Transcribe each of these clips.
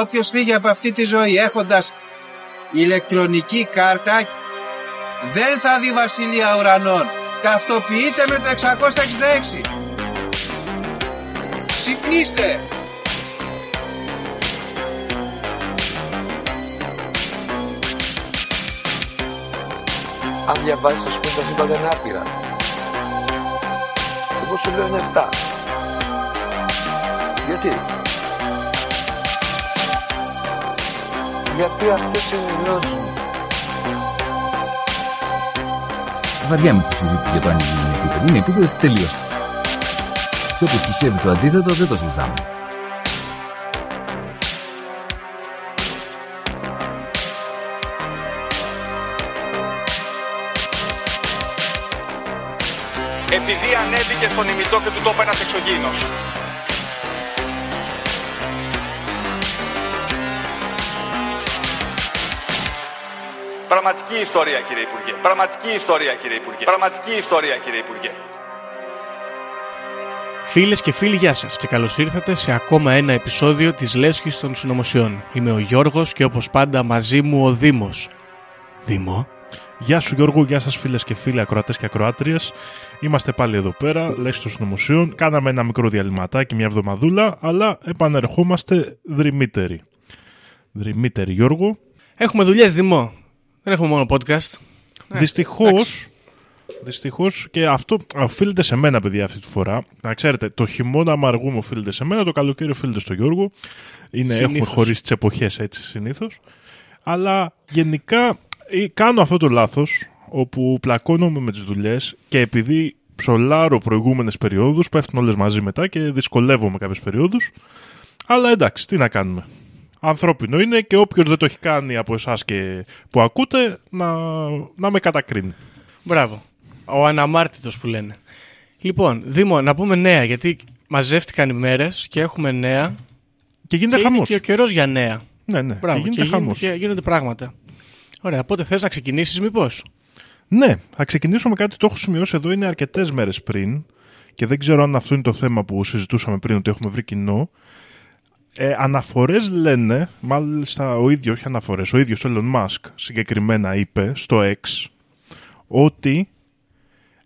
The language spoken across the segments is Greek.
Όποιος φύγει από αυτή τη ζωή έχοντας ηλεκτρονική κάρτα δεν θα δει βασιλεία ουρανών. Ταυτοποιείτε με το 666. Ξυπνήστε! Αν διαβάζεις θα σου πει τα σύμπαντα είναι άπειρα. Εγώ σου λέω είναι 7. Γιατί; Γιατί αυτές είναι οι γνώσεις μου. Βαριά με τη συζήτηση για το αν είναι επίπεδο. Είναι επίπεδο τελείως. Και όποιο πιστεύει το αντίθετο δεν το συζητάμε. επειδή ανέβηκε στον ημιτό και του τόπου ένας εξωγήινος. Πραγματική ιστορία κύριε Υπουργέ. Πραγματική ιστορία κύριε Υπουργέ. Πραγματική ιστορία κύριε Υπουργέ. Φίλες και φίλοι, γεια σας και καλώς ήρθατε σε ακόμα ένα επεισόδιο της Λέσχης των Συνωμοσιών. Είμαι ο Γιώργος και όπως πάντα μαζί μου ο Δήμος. Δήμο. Γεια σου Γιώργο, γεια σας φίλες και φίλοι ακροατές και ακροάτριες. Είμαστε πάλι εδώ πέρα, λέξη των συνωμοσιών. Κάναμε ένα μικρό διαλυματάκι, μια εβδομαδούλα, αλλά επανερχόμαστε δρυμύτεροι. Δρυμύτεροι Γιώργο. Έχουμε δουλειές Δήμο. Δεν έχουμε μόνο podcast. Δυστυχώς, δυστυχώς και αυτό οφείλεται σε μένα παιδιά αυτή τη φορά. Να ξέρετε, το χειμώνα μου αργούμε οφείλεται σε μένα, το καλοκαίρι οφείλεται στο Γιώργο. Είναι, έχουμε Συνήθως. χωρίσει τις εποχές έτσι συνήθως. Αλλά γενικά ε, κάνω αυτό το λάθος όπου πλακώνομαι με τις δουλειές και επειδή ψολάρω προηγούμενες περιόδους πέφτουν όλες μαζί μετά και δυσκολεύομαι κάποιες περιόδους. Αλλά εντάξει, τι να κάνουμε. Ανθρώπινο είναι και όποιο δεν το έχει κάνει από εσάς και που ακούτε να, να με κατακρίνει. Μπράβο. Ο αναμάρτητος που λένε. Λοιπόν, Δήμο, να πούμε νέα, γιατί μαζεύτηκαν οι μέρες και έχουμε νέα. Και γίνεται και είναι χαμός. και ο καιρός για νέα. Ναι, ναι, Μπράβο, και γίνεται χαμός. και γίνονται πράγματα. Ωραία, οπότε θες να ξεκινήσεις μήπως; Ναι, θα ξεκινήσω με κάτι το έχω σημειώσει εδώ, είναι αρκετές μέρες πριν και δεν ξέρω αν αυτό είναι το θέμα που συζητούσαμε πριν, ότι έχουμε βρει κοινό. Ε, αναφορές λένε, μάλιστα ο ίδιος, όχι αναφορές, ο ίδιος ο Elon Musk συγκεκριμένα είπε στο X ότι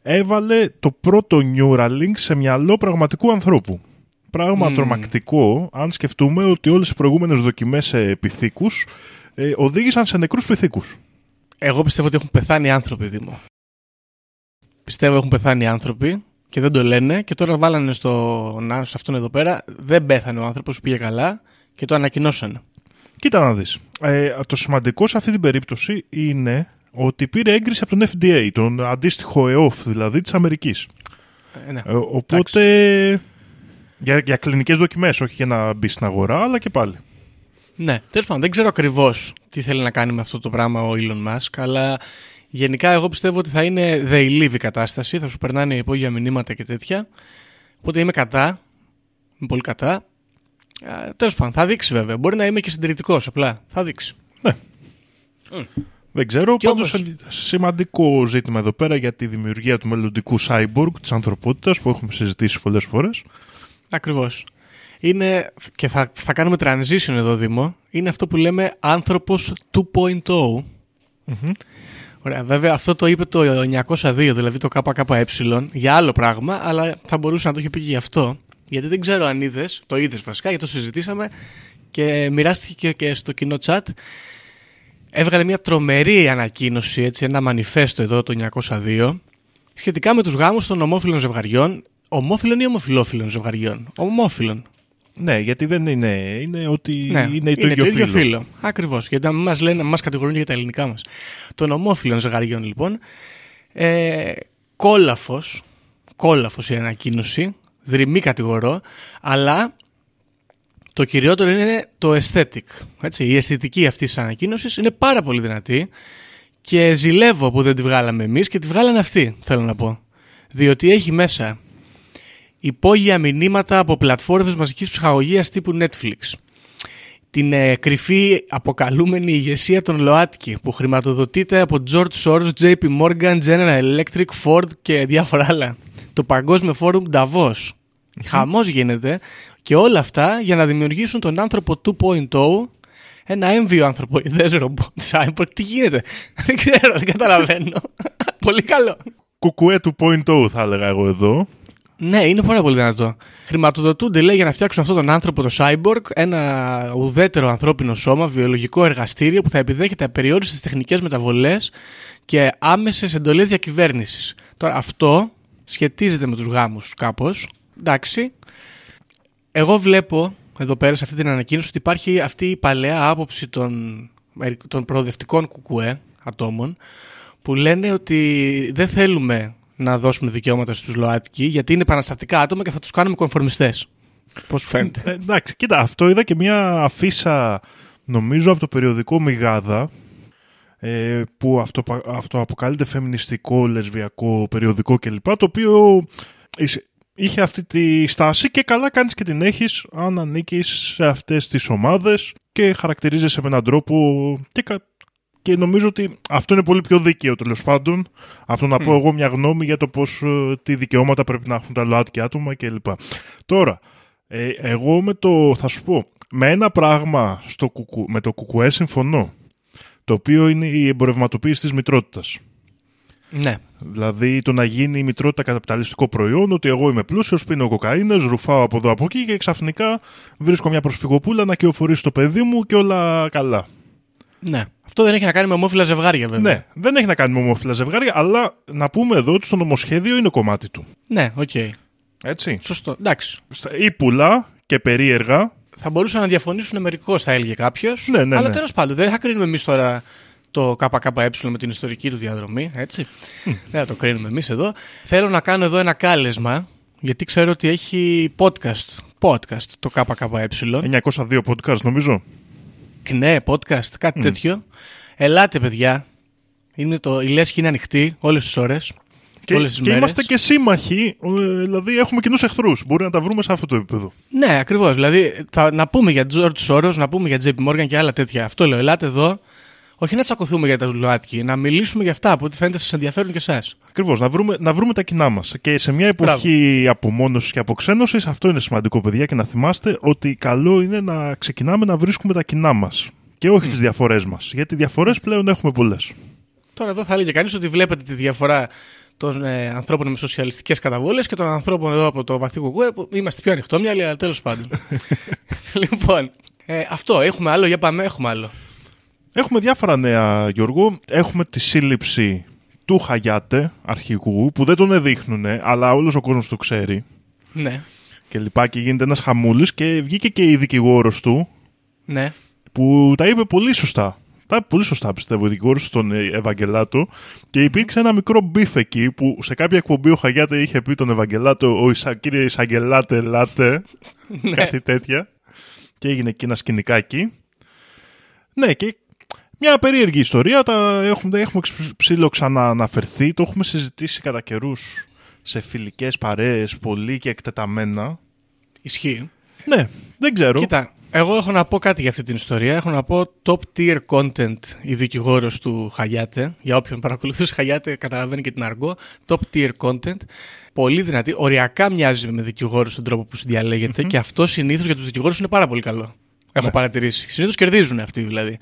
έβαλε το πρώτο Neuralink σε μυαλό πραγματικού ανθρώπου. Πράγμα Μμμ. τρομακτικό αν σκεφτούμε ότι όλες οι προηγούμενες δοκιμές σε πυθίκους ε, οδήγησαν σε νεκρούς πυθίκους. Εγώ πιστεύω ότι έχουν πεθάνει άνθρωποι, Δήμο. Πιστεύω έχουν πεθάνει άνθρωποι και δεν το λένε και τώρα βάλανε στο, να, σε αυτόν εδώ πέρα. Δεν πέθανε ο άνθρωπος, πήγε καλά και το ανακοινώσανε. Κοίτα να δεις. Ε, το σημαντικό σε αυτή την περίπτωση είναι ότι πήρε έγκριση από τον FDA, τον αντίστοιχο ΕΟΦ δηλαδή της Αμερικής. Ε, ναι. Ε, οπότε για, για κλινικές δοκιμές, όχι για να μπει στην αγορά, αλλά και πάλι. Ναι, τέλος πάντων, δεν ξέρω ακριβώς τι θέλει να κάνει με αυτό το πράγμα ο Elon Musk, αλλά γενικά εγώ πιστεύω ότι θα είναι they live η κατάσταση, θα σου περνάνε υπόγεια μηνύματα και τέτοια. Οπότε είμαι κατά. Είμαι πολύ κατά. Τέλος πάντων, θα δείξει βέβαια. Μπορεί να είμαι και συντηρητικός, απλά. Θα δείξει. Δεν ξέρω, Και πάντως όμως- σημαντικό ζήτημα εδώ πέρα για τη δημιουργία του μελλοντικού cyborg της ανθρωπότητας που έχουμε συζητήσει πολλές φορές. Ακριβώς. Είναι, και θα, θα κάνουμε transition εδώ, Δήμο. Είναι αυτό που λέμε άνθρωπος 2.0. Ωραία, βέβαια αυτό το είπε το 902, δηλαδή το ΚΚΕ, για άλλο πράγμα, αλλά θα μπορούσε να το είχε πει και γι' αυτό. Γιατί δεν ξέρω αν είδες, το είδες βασικά, γιατί το συζητήσαμε και μοιράστηκε και στο κοινό chat. Έβγαλε μια τρομερή ανακοίνωση, έτσι, ένα μανιφέστο εδώ το 902, σχετικά με τους γάμους των ομόφυλων ζευγαριών. Ομόφυλων ή ομοφυλόφιλων ζευγαριών; Ομόφυλων. Ναι, γιατί δεν είναι, είναι ότι Ναι, είναι το ίδιο φύλλο. Ακριβώς. Γιατί να μην μας λένε, να μας κατηγορούν για τα ελληνικά μας. Των ομόφυλων ζευγαριών, λοιπόν. Ε, κόλαφος. Κόλαφος η ανακοίνωση. Δρυμή κατηγορώ. Αλλά το κυριότερο είναι το aesthetic. Έτσι, η αισθητική αυτής της ανακοίνωσης είναι πάρα πολύ δυνατή. Και ζηλεύω που δεν τη βγάλαμε εμείς και τη βγάλανε αυτοί, θέλω να πω. Διότι έχει μέσα υπόγεια μηνύματα από πλατφόρμες μαζικής ψυχαγωγίας τύπου Netflix. Την ε, κρυφή αποκαλούμενη ηγεσία των ΛΟΑΤΚΙ που χρηματοδοτείται από George Soros, JP Morgan, General Electric, Ford και διάφορα άλλα. Το Παγκόσμιο Φόρουμ Davos. Χαμός γίνεται Και όλα αυτά για να δημιουργήσουν τον άνθρωπο 2.0, ένα έμβιο ανθρωποειδές ρομπότ cyborg. Τι γίνεται, δεν ξέρω, δεν καταλαβαίνω. πολύ καλό. Κουκουέ του point O θα έλεγα εγώ εδώ. Ναι, είναι πάρα πολύ δυνατό. Χρηματοδοτούνται, λέει, για να φτιάξουν αυτόν τον άνθρωπο, το cyborg, ένα ουδέτερο ανθρώπινο σώμα, βιολογικό εργαστήριο που θα επιδέχεται απεριόριστες τεχνικές μεταβολές και άμεσες εντολές διακυβέρνησης. Τώρα, αυτό σχετίζεται με τους γάμους κάπως. Εντάξει. Εγώ βλέπω εδώ πέρα σε αυτή την ανακοίνωση ότι υπάρχει αυτή η παλαιά άποψη των, των προοδευτικών κουκουέ ατόμων που λένε ότι δεν θέλουμε να δώσουμε δικαιώματα στους ΛΟΑΤΚΙ γιατί είναι επαναστατικά άτομα και θα τους κάνουμε κονφορμιστές. Πώς σου φαίνεται. Ε, εντάξει, κοίτα, αυτό είδα και μια αφίσα νομίζω από το περιοδικό Μιγάδα ε, που αυτό, αυτό αποκαλείται φεμινιστικό, λεσβιακό περιοδικό κλπ. Το οποίο είχε αυτή τη στάση και καλά κάνεις και την έχεις αν ανήκεις σε αυτές τις ομάδες και χαρακτηρίζεσαι με έναν τρόπο και, και νομίζω ότι αυτό είναι πολύ πιο δίκαιο τέλος πάντων από το να πω εγώ μια γνώμη για το πώς, ε, τι δικαιώματα πρέπει να έχουν τα ΛΟΑΤΚΙ άτομα κλπ. Τώρα, ε, εγώ με το, θα σου πω, με ένα πράγμα στο κουκου, με το κουκουέ συμφωνώ, το οποίο είναι η εμπορευματοποίηση της μητρότητας. Ναι. Δηλαδή το να γίνει η μητρότητα καπιταλιστικό προϊόν, ότι εγώ είμαι πλούσιος, πίνω κοκαΐνες, ρουφάω από εδώ από εκεί και ξαφνικά βρίσκω μια προσφυγοπούλα να κυοφορήσει το παιδί μου και όλα καλά. Ναι. Αυτό δεν έχει να κάνει με ομόφυλα ζευγάρια, βέβαια. Ναι, δεν έχει να κάνει με ομόφυλα ζευγάρια, αλλά να πούμε εδώ ότι στο νομοσχέδιο είναι κομμάτι του. Ναι, OK. Okay. Έτσι. Σωστό. Εντάξει. Ύπουλα και περίεργα. Θα μπορούσαν να διαφωνήσουν μερικώς, θα έλεγε κάποιος. Ναι, ναι, αλλά ναι. τέλος πάντων, δεν θα κρίνουμε εμείς τώρα το ΚΚΕ με την ιστορική του διαδρομή, έτσι. δεν θα το κρίνουμε εμείς εδώ. Θέλω να κάνω εδώ ένα κάλεσμα, γιατί ξέρω ότι έχει podcast. Podcast το ΚΚΕ. 902 podcast νομίζω. Ναι, podcast, κάτι τέτοιο. Ελάτε, παιδιά. Είναι το, η λέσχη είναι ανοιχτή όλες τις ώρες. Και, όλες τις και μέρες. είμαστε και σύμμαχοι, ε, δηλαδή έχουμε κοινούς εχθρούς. Μπορεί να τα βρούμε σε αυτό το επίπεδο. Ναι, ακριβώς. Δηλαδή, θα, να πούμε για George Soros, να πούμε για JP Morgan και άλλα τέτοια. Αυτό λέω. Ελάτε εδώ. Όχι να τσακωθούμε για τα ΛΟΑΤΚΙ, να μιλήσουμε για αυτά που ό,τι φαίνεται σας ενδιαφέρουν και εσάς. Ακριβώς, να βρούμε, να βρούμε τα κοινά μας. Και σε μια εποχή απομόνωσης και αποξένωσης, αυτό είναι σημαντικό, παιδιά, και να θυμάστε ότι καλό είναι να ξεκινάμε να βρίσκουμε τα κοινά μας. Και όχι mm. τις διαφορές μας. Γιατί διαφορές πλέον έχουμε πολλές. Τώρα εδώ θα έλεγε κανείς ότι βλέπετε τη διαφορά των ε, ανθρώπων με σοσιαλιστικές καταβόλες και των ανθρώπων εδώ από το βαθύ κουκουέ που είμαστε πιο ανοιχτόμυαλοι, αλλά τέλος πάντων. λοιπόν, ε, αυτό. Έχουμε άλλο, για πάμε, έχουμε άλλο. Έχουμε διάφορα νέα, Γιώργο. Έχουμε τη σύλληψη του Χαγιάτε, αρχηγού, που δεν τον δείχνουν, αλλά όλος ο κόσμος το ξέρει. Ναι. Και λοιπά και γίνεται ένας χαμούλης και βγήκε και η δικηγόρος του, Ναι. που τα είπε πολύ σωστά. Τα είπε πολύ σωστά, πιστεύω, η δικηγόρος στον Ευαγγελάτο. Και υπήρξε ένα μικρό beef εκεί, που σε κάποια εκπομπή ο Χαγιάτε είχε πει τον Ευαγγελάτο, ο Ισα, κύριε Ισαγγελάτε, ελάτε. κάτι τέτοια. Και έγινε εκεί ένα σκηνικάκι. Ναι, και μια περίεργη ιστορία, τα έχουμε, έχουμε ψήλο ξανααναφερθεί, το έχουμε συζητήσει κατά καιρούς σε φιλικές παρέες, πολύ και εκτεταμένα. Ισχύει. Ναι, δεν ξέρω. Κοίτα, εγώ έχω να πω κάτι για αυτή την ιστορία. Έχω να πω top tier content η δικηγόρος του Χαγιάτε. Για όποιον παρακολουθούσε Χαγιάτε, καταλαβαίνει και την αργό. Top tier content. Πολύ δυνατή. Οριακά μοιάζει με δικηγόρο στον τρόπο που συνδιαλέγεται και αυτό συνήθως για τους δικηγόρους είναι πάρα πολύ καλό. Έχω Ναι. παρατηρήσει. Συνήθως κερδίζουν αυτοί δηλαδή.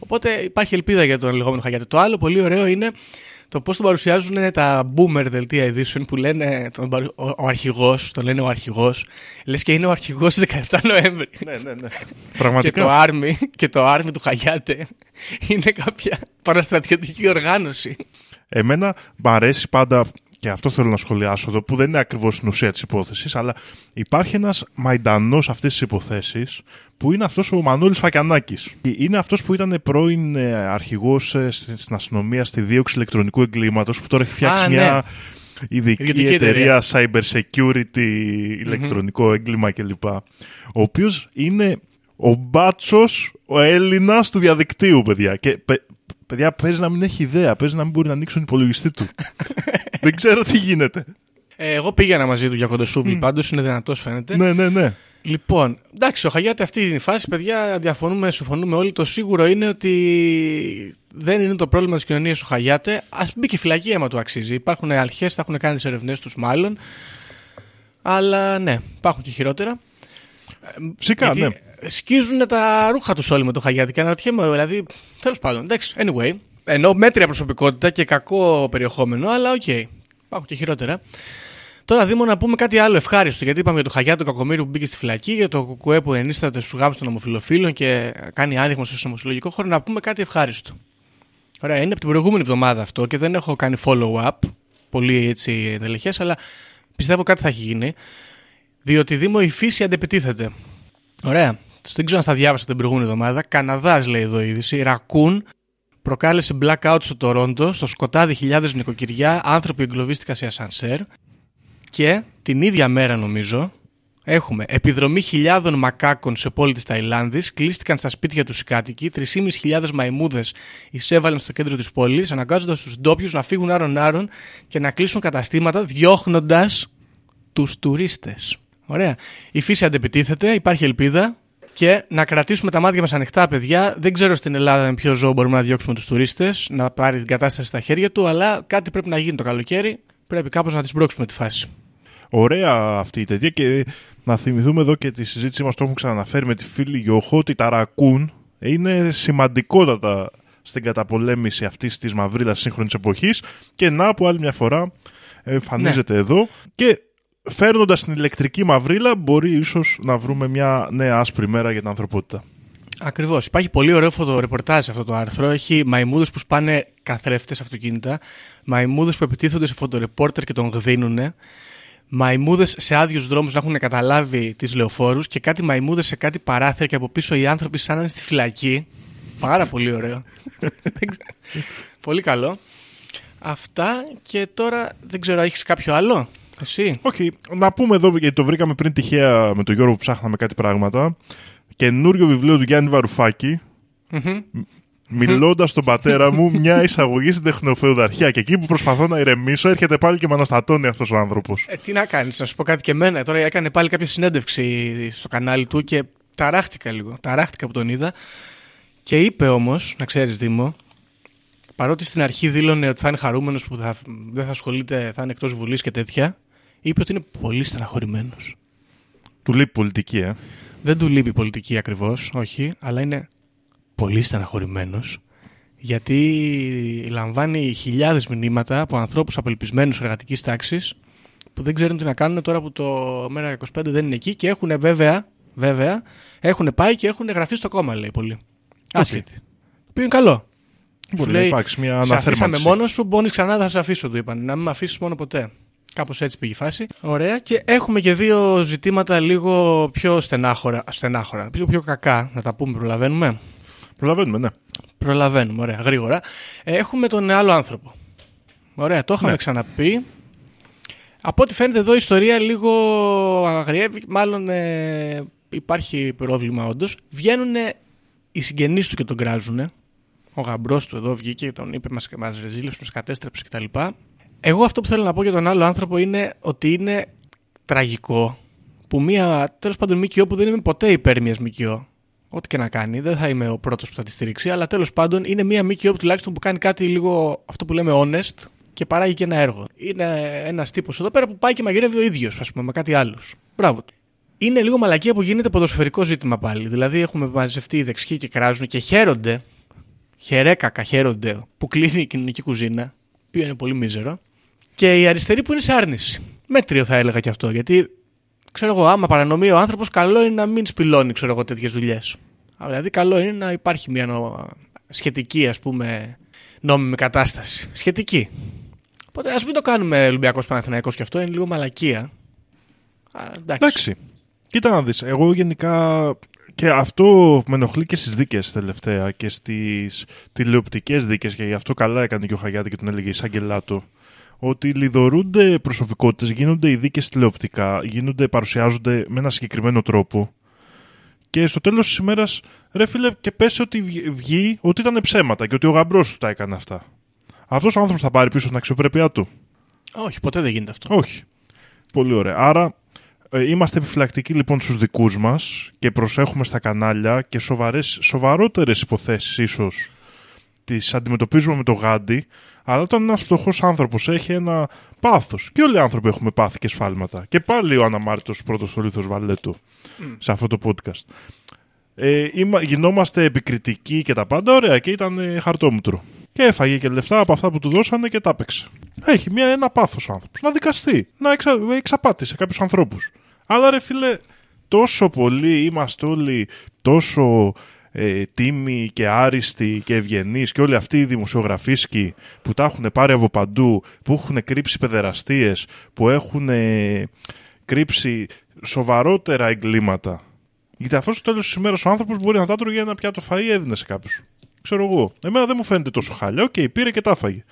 Οπότε υπάρχει ελπίδα για τον λεγόμενο Χαγιάτε. Το άλλο πολύ ωραίο είναι το πώς τον παρουσιάζουν τα boomer δελτία edition που λένε τον, παρου- ο, ο αρχηγός, τον λένε ο αρχηγός. Λες και είναι ο αρχηγός 17 Νοέμβρη. ναι, ναι, ναι. Και Πραγματικά. το Army και το Army του Χαγιάτε είναι κάποια παραστρατιωτική οργάνωση. Εμένα μ' αρέσει πάντα, και αυτό θέλω να σχολιάσω εδώ, που δεν είναι ακριβώς στην ουσία της υπόθεσης, αλλά υπάρχει ένας μαϊντανός αυτής της υποθέση, που είναι αυτός ο Μανώλης Φακιανάκης. Είναι αυτός που ήταν πρώην αρχηγός στην αστυνομία στη δίωξη ηλεκτρονικού εγκλήματος, που τώρα έχει φτιάξει Α, ναι. μια ειδική Ιδιωτική εταιρεία cyber security, ηλεκτρονικό έγκλημα κλπ. Ο οποίος είναι ο μπάτσος, ο Έλληνας του διαδικτύου, παιδιά. Και παι- παιδιά παίζει να μην έχει ιδέα, παίζει να μην μπορεί να ανοίξει τον υπολογιστή του. Δεν ξέρω τι γίνεται. Ε, εγώ πήγαινα μαζί του για κοντοσούβλι, πάντως είναι δυνατός φαίνεται. ναι, ναι, ναι. Λοιπόν, εντάξει, ο Χαγιάτε αυτή είναι η φάση, παιδιά, διαφωνούμε, συμφωνούμε όλοι. Το σίγουρο είναι ότι δεν είναι το πρόβλημα της κοινωνίας ο Χαγιάτε. Α μπει και φυλακή άμα του αξίζει. Υπάρχουν αρχές, θα έχουν κάνει τις ερευνές τους μάλλον. Αλλά ναι, υπάρχουν και χειρότερα. Φυσικά, Γιατί ναι. Σκίζουν τα ρούχα τους όλοι με το Χαγιάτη και αναρωτιέμαι, δηλαδή. Τέλος πάντων, εντάξει, anyway. Ενώ μέτρια προσωπικότητα και κακό περιεχόμενο, αλλά οκ. Υπάρχουν και χειρότερα. Τώρα, Δήμο, να πούμε κάτι άλλο ευχάριστο. Γιατί είπαμε για το Χαγιάτη του Κακομοίρου που μπήκε στη φυλακή, για το Κουκουέ που ενίσταται στους γάμους των ομοφυλοφίλων και κάνει άνοιγμα στο ομοφυλογικό χώρο. Να πούμε κάτι ευχάριστο. Ωραία, είναι από την προηγούμενη εβδομάδα αυτό και δεν έχω κάνει follow-up. Πολύ έτσι ενδελεχές, αλλά πιστεύω κάτι θα έχει γίνει. Διότι Δήμο η φύση αντεπιτίθεται. Ωραία. Δεν ξέρω αν θα διάβασα την προηγούμενη εβδομάδα. Καναδάς λέει εδώ η είδηση. Ρακούν προκάλεσε blackout στο Τορόντο. Στο σκοτάδι χιλιάδες νοικοκυριά. Άνθρωποι εγκλωβίστηκαν σε ασανσέρ. Και την ίδια μέρα νομίζω έχουμε επιδρομή χιλιάδων μακάκων σε πόλη της Ταϊλάνδης, κλείστηκαν στα σπίτια τους οι κάτοικοι, 3.500 μαϊμούδες εισέβαλαν στο κέντρο της πόλης, αναγκάζοντας τους ντόπιους να φύγουν άρον-άρον και να κλείσουν καταστήματα, διώχνοντας τους τουρίστες. Ωραία. Η φύση αντεπιτίθεται, υπάρχει ελπίδα και να κρατήσουμε τα μάτια μας ανοιχτά, παιδιά. Δεν ξέρω στην Ελλάδα με ποιο ζώο μπορούμε να διώξουμε τους τουρίστες, να πάρει την κατάσταση στα χέρια του, αλλά κάτι πρέπει να γίνει το καλοκαίρι. Πρέπει κάπως να τη σπρώξουμε τη φάση. Ωραία αυτή η τέτοια και να θυμηθούμε εδώ και τη συζήτησή μας το έχουμε ξαναναφέρει με τη φίλη Γιώχο ότι τα ρακούν είναι σημαντικότατα στην καταπολέμηση αυτής της μαυρίλας σύγχρονης εποχής και να που άλλη μια φορά εμφανίζεται εδώ και φέρνοντας την ηλεκτρική μαυρίλα μπορεί ίσως να βρούμε μια νέα άσπρη μέρα για την ανθρωπότητα. Ακριβώς. Υπάρχει πολύ ωραίο φωτορεπορτάζ σε αυτό το άρθρο. Έχει μαϊμούδες που σπάνε καθρέφτες αυτοκίνητα, μαϊμούδες που επιτίθονται σε φωτορεπόρτερ και τον γδίνουνε, μαϊμούδες σε άδειους δρόμους να έχουν καταλάβει τις λεωφόρους και κάτι μαϊμούδες σε κάτι παράθυρα και από πίσω οι άνθρωποι σαν να είναι στη φυλακή. Πάρα πολύ ωραίο. πολύ καλό. Αυτά και τώρα δεν ξέρω, έχεις κάποιο άλλο; Εσύ; Όχι, να πούμε εδώ γιατί το βρήκαμε πριν τυχαία με τον Γιώργο που ψάχναμε κάτι πράγματα. Καινούριο βιβλίο του Γιάννη Βαρουφάκη. Μιλώντας στον πατέρα μου, μια εισαγωγή στην τεχνοφεουδαρχία. Και εκεί που προσπαθώ να ηρεμήσω, έρχεται πάλι και με αναστατώνει αυτός ο άνθρωπος. Ε, τι να κάνεις, να σου πω κάτι και εμένα. Τώρα έκανε πάλι κάποια συνέντευξη στο κανάλι του και ταράχτηκα λίγο. Ταράχτηκα που τον είδα. Και είπε όμως, να ξέρεις Δήμο, παρότι στην αρχή δήλωνε ότι θα είναι χαρούμενος που θα, δεν θα ασχολείται, θα είναι εκτός Βουλής και τέτοια, είπε ότι είναι πολύ στεναχωρημένος. Του λείπει πολιτική, ε. Δεν του λείπει η πολιτική ακριβώς, όχι, αλλά είναι πολύ στεναχωρημένος γιατί λαμβάνει χιλιάδες μηνύματα από ανθρώπους απελπισμένους εργατικής τάξης που δεν ξέρουν τι να κάνουν τώρα που το ΜΕΡΑ25 δεν είναι εκεί και έχουν βέβαια, βέβαια έχουν πάει και έχουν γραφτεί στο κόμμα, λέει πολύ. Άσχετη. Το οποίο είναι καλό. Μπορεί Σου να λέει, υπάρξει μια σε αφήσαμε αναθέρμανση. μόνος σου, μπώνεις ξανά, θα σε αφήσω, του είπαν. Να μην με αφήσεις μόνο ποτέ. Κάπως έτσι πήγε η φάση. Ωραία. Και έχουμε και δύο ζητήματα λίγο πιο στενάχωρα. στενάχωρα πιο, πιο κακά, να τα πούμε, προλαβαίνουμε; Προλαβαίνουμε, ναι. Προλαβαίνουμε, ωραία, γρήγορα. Ε, Έχουμε τον άλλο άνθρωπο. Ωραία, το είχαμε Ναι. ξαναπεί. Από ό,τι φαίνεται εδώ η ιστορία λίγο αγριεύει, μάλλον ε, υπάρχει πρόβλημα όντως. Βγαίνουν οι συγγενείς του και τον κράζουν. Ο γαμπρός του εδώ βγήκε και τον είπε, μας, μας ρεζίλεψε, μας κατέστρεψε κτλ. Εγώ αυτό που θέλω να πω για τον άλλο άνθρωπο είναι ότι είναι τραγικό που μία, τέλος πάντων, ΜΚΟ που δεν είμαι ποτέ υπέρ μιας ΜΚΟ, ό,τι και να κάνει, δεν θα είμαι ο πρώτος που θα τη στηρίξει, αλλά τέλος πάντων είναι μία ΜΚΟ που τουλάχιστον που κάνει κάτι λίγο αυτό που λέμε honest και παράγει και ένα έργο. Είναι ένας τύπος εδώ πέρα που πάει και μαγειρεύει ο ίδιος, ας πούμε, με κάτι άλλο. Μπράβο του. Είναι λίγο μαλακία που γίνεται ποδοσφαιρικό ζήτημα πάλι. Δηλαδή έχουμε μαζευτεί οι δεξιοί και κράζουν και χαίρονται, χερέκακα χαίρονται, που κλείνει η κοινωνική κουζίνα, οποίο είναι πολύ μίζερο, και οι αριστεροί που είναι σε άρνηση. Μέτριο θα έλεγα και αυτό, γιατί ξέρω εγώ, άμα παρανομεί ο άνθρωπος, καλό είναι να μην σπηλώνει ξέρω εγώ, τέτοιες δουλειές. Δηλαδή, καλό είναι να υπάρχει μια νο... σχετική, ας πούμε, νόμιμη κατάσταση. Σχετική. Οπότε ας μην το κάνουμε Ολυμπιακός Παναθηναϊκός και αυτό, είναι λίγο μαλακία. Α, εντάξει. Εντάξει. Κοίτα να δεις, εγώ γενικά και αυτό με ενοχλεί και στις δίκες τελευταία και στις τηλεοπτικές δίκες και γι' αυτό καλά έκανε και ο Χαγιάτη και τον έλεγε εισαγγελά του ότι λιδωρούνται προσωπικότητες, γίνονται οι δίκες τηλεοπτικά, γίνονται, παρουσιάζονται με ένα συγκεκριμένο τρόπο και στο τέλος της ημέρας ρε φίλε και πέσει ότι βγει- βγει ότι ήταν ψέματα και ότι ο γαμπρός του τα έκανε αυτά. Αυτός ο άνθρωπος θα πάρει πίσω την αξιοπρέπειά του. Όχι, ποτέ δεν γίνεται αυτό. Όχι. Πολύ ωραία. Άρα ε, είμαστε επιφυλακτικοί λοιπόν στους δικούς μας και προσέχουμε στα κανάλια και σοβαρές, σοβαρότερες υποθέσεις ίσως τις αντιμετωπίζουμε με το γάντι, αλλά όταν ένας φτωχός άνθρωπος έχει ένα πάθος, και όλοι οι άνθρωποι έχουμε πάθη και σφάλματα, και πάλι ο αναμάρτητος πρώτος στο λίθος Βαλέτου σε αυτό το podcast. Ε, είμα- γινόμαστε επικριτικοί και τα πάντα, ωραία, και ήταν ε, χαρτόμουτρο. Και έφαγε και λεφτά από αυτά που του δώσανε και τα έπαιξε. Έχει μια, ένα πάθος ο άνθρωπος. Να δικαστεί, να εξα, εξαπάτησε κάποιους ανθρώπους. Αλλά ρε φίλε, τόσο πολύ είμαστε όλοι τόσο ε, τίμοι και άριστοι και ευγενείς και όλοι αυτοί οι δημοσιογραφίσκοι που τα έχουν πάρει από παντού, που έχουν κρύψει παιδεραστίες, που έχουν ε, κρύψει σοβαρότερα εγκλήματα. Γιατί αυτός στο τέλος της ημέρας ο άνθρωπος μπορεί να τα τρώγε ένα πιάτο φαΐ έδινε σε κάποιους. Ξέρω εγώ. Εμένα δεν μου φαίνεται τόσο χάλια. Οκ, πήρε και τα έφαγε.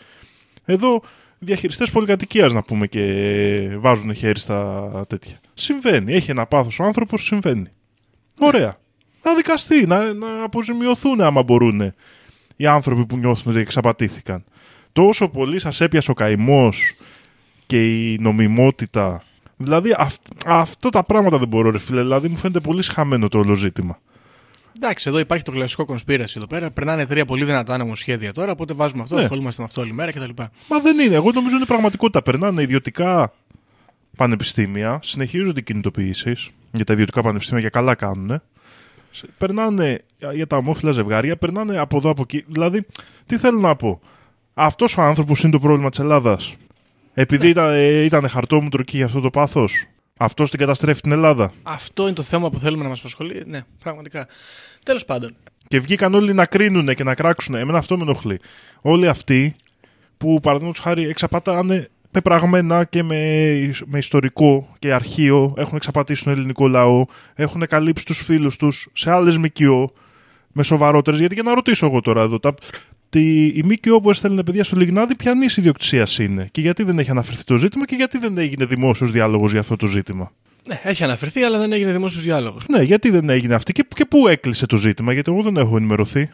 Εδώ διαχειριστές πολυκατοικίας να πούμε και βάζουν χέρι στα τέτοια. Συμβαίνει. Έχει ένα πάθος ο άνθρωπος, συμβαίνει. Ωραία. Να δικαστεί, να, να αποζημιωθούν άμα μπορούν οι άνθρωποι που νιώθουν ότι εξαπατήθηκαν. Τόσο πολύ σας έπιασε ο καημός και η νομιμότητα. Δηλαδή αυ- αυτό τα πράγματα δεν μπορώ ρε φίλε. Δηλαδή μου φαίνεται πολύ σχαμένο το όλο ζήτημα. Εντάξει, εδώ υπάρχει το κλασικό conspiracy εδώ πέρα. Περνάνε τρία πολύ δυνατά νομοσχέδια τώρα, οπότε βάζουμε αυτό, Ναι. ασχολούμαστε με αυτό όλη μέρα κτλ. Μα δεν είναι. Εγώ νομίζω είναι πραγματικότητα. Περνάνε ιδιωτικά πανεπιστήμια, συνεχίζονται οι κινητοποιήσεις για τα ιδιωτικά πανεπιστήμια και καλά κάνουν. Περνάνε για τα ομόφυλα ζευγάρια, περνάνε από εδώ από εκεί. Δηλαδή, τι θέλω να πω; Αυτός ο άνθρωπος είναι το πρόβλημα της Ελλάδας. Επειδή ήταν, ε, ήταν χαρτόμουτρο και για αυτό το πάθος. Αυτός την καταστρέφει την Ελλάδα. Αυτό είναι το θέμα που θέλουμε να μας απασχολεί. Ναι, πραγματικά. Τέλος πάντων. Και βγήκαν όλοι να κρίνουν και να κράξουν. Εμένα αυτό με ενοχλεί. Όλοι αυτοί που παραδείγματος χάρη εξαπατάνε πεπραγμένα και με, με ιστορικό και αρχείο, έχουν εξαπατήσει τον ελληνικό λαό, έχουν καλύψει τους φίλους τους σε άλλες ΜΚΟ με σοβαρότερες. Γιατί για να ρωτήσω εγώ τώρα εδώ, τα, τη, η ΜΚΟ που έστελνε παιδιά στο Λιγνάδι, ποιανή ιδιοκτησία είναι και γιατί δεν έχει αναφερθεί το ζήτημα και γιατί δεν έγινε δημόσιος διάλογος για αυτό το ζήτημα; Ναι, έχει αναφερθεί, αλλά δεν έγινε δημόσιος διάλογος. Ναι, γιατί δεν έγινε αυτή και, και πού έκλεισε το ζήτημα, γιατί εγώ δεν έχω ενημερωθεί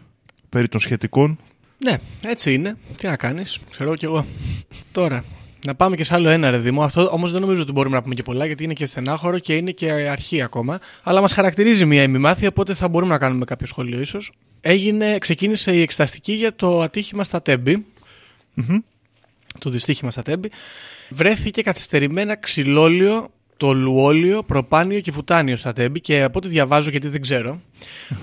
περί των σχετικών. Ναι, έτσι είναι. Τι να κάνεις, ξέρω κι εγώ. Τώρα, να πάμε και σε άλλο ένα ρε Δήμο. Αυτό όμως δεν νομίζω ότι μπορούμε να πούμε και πολλά, γιατί είναι και στενάχωρο και είναι και αρχή ακόμα. Αλλά μας χαρακτηρίζει μια ημιμάθεια, οπότε θα μπορούμε να κάνουμε κάποιο σχόλιο ίσως. Έγινε, ξεκίνησε η εξεταστική για το ατύχημα στα τεμπη Το δυστύχημα στα Τέμπη. Βρέθηκε καθυστερημένα ξυλόλιο το λουόλιο, προπάνιο και φουτάνιο στα τέμπη και από ό,τι διαβάζω γιατί δεν ξέρω,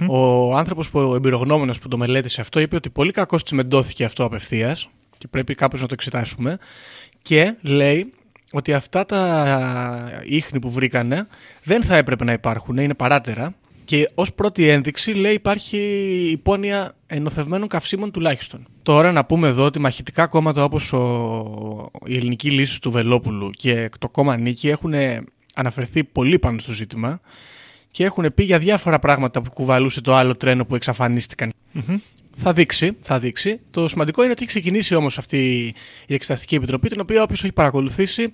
ο άνθρωπος που, ο εμπειρογνώμονας που το μελέτησε αυτό είπε ότι πολύ κακώς τσιμεντώθηκε αυτό απευθείας και πρέπει κάπως να το εξετάσουμε και λέει ότι αυτά τα ίχνη που βρήκανε δεν θα έπρεπε να υπάρχουν, είναι παράτερα και ως πρώτη ένδειξη λέει υπάρχει υπόνοια ενωθευμένων καυσίμων τουλάχιστον. Τώρα να πούμε εδώ ότι μαχητικά κόμματα όπως ο... η ελληνική λύση του Βελόπουλου και το κόμμα Νίκη έχουν αναφερθεί πολύ πάνω στο ζήτημα και έχουν πει για διάφορα πράγματα που κουβαλούσε το άλλο τρένο που εξαφανίστηκαν. Θα δείξει, θα δείξει. Το σημαντικό είναι ότι έχει ξεκινήσει όμως αυτή η Εξεταστική Επιτροπή, την οποία όποιος έχει παρακολουθήσει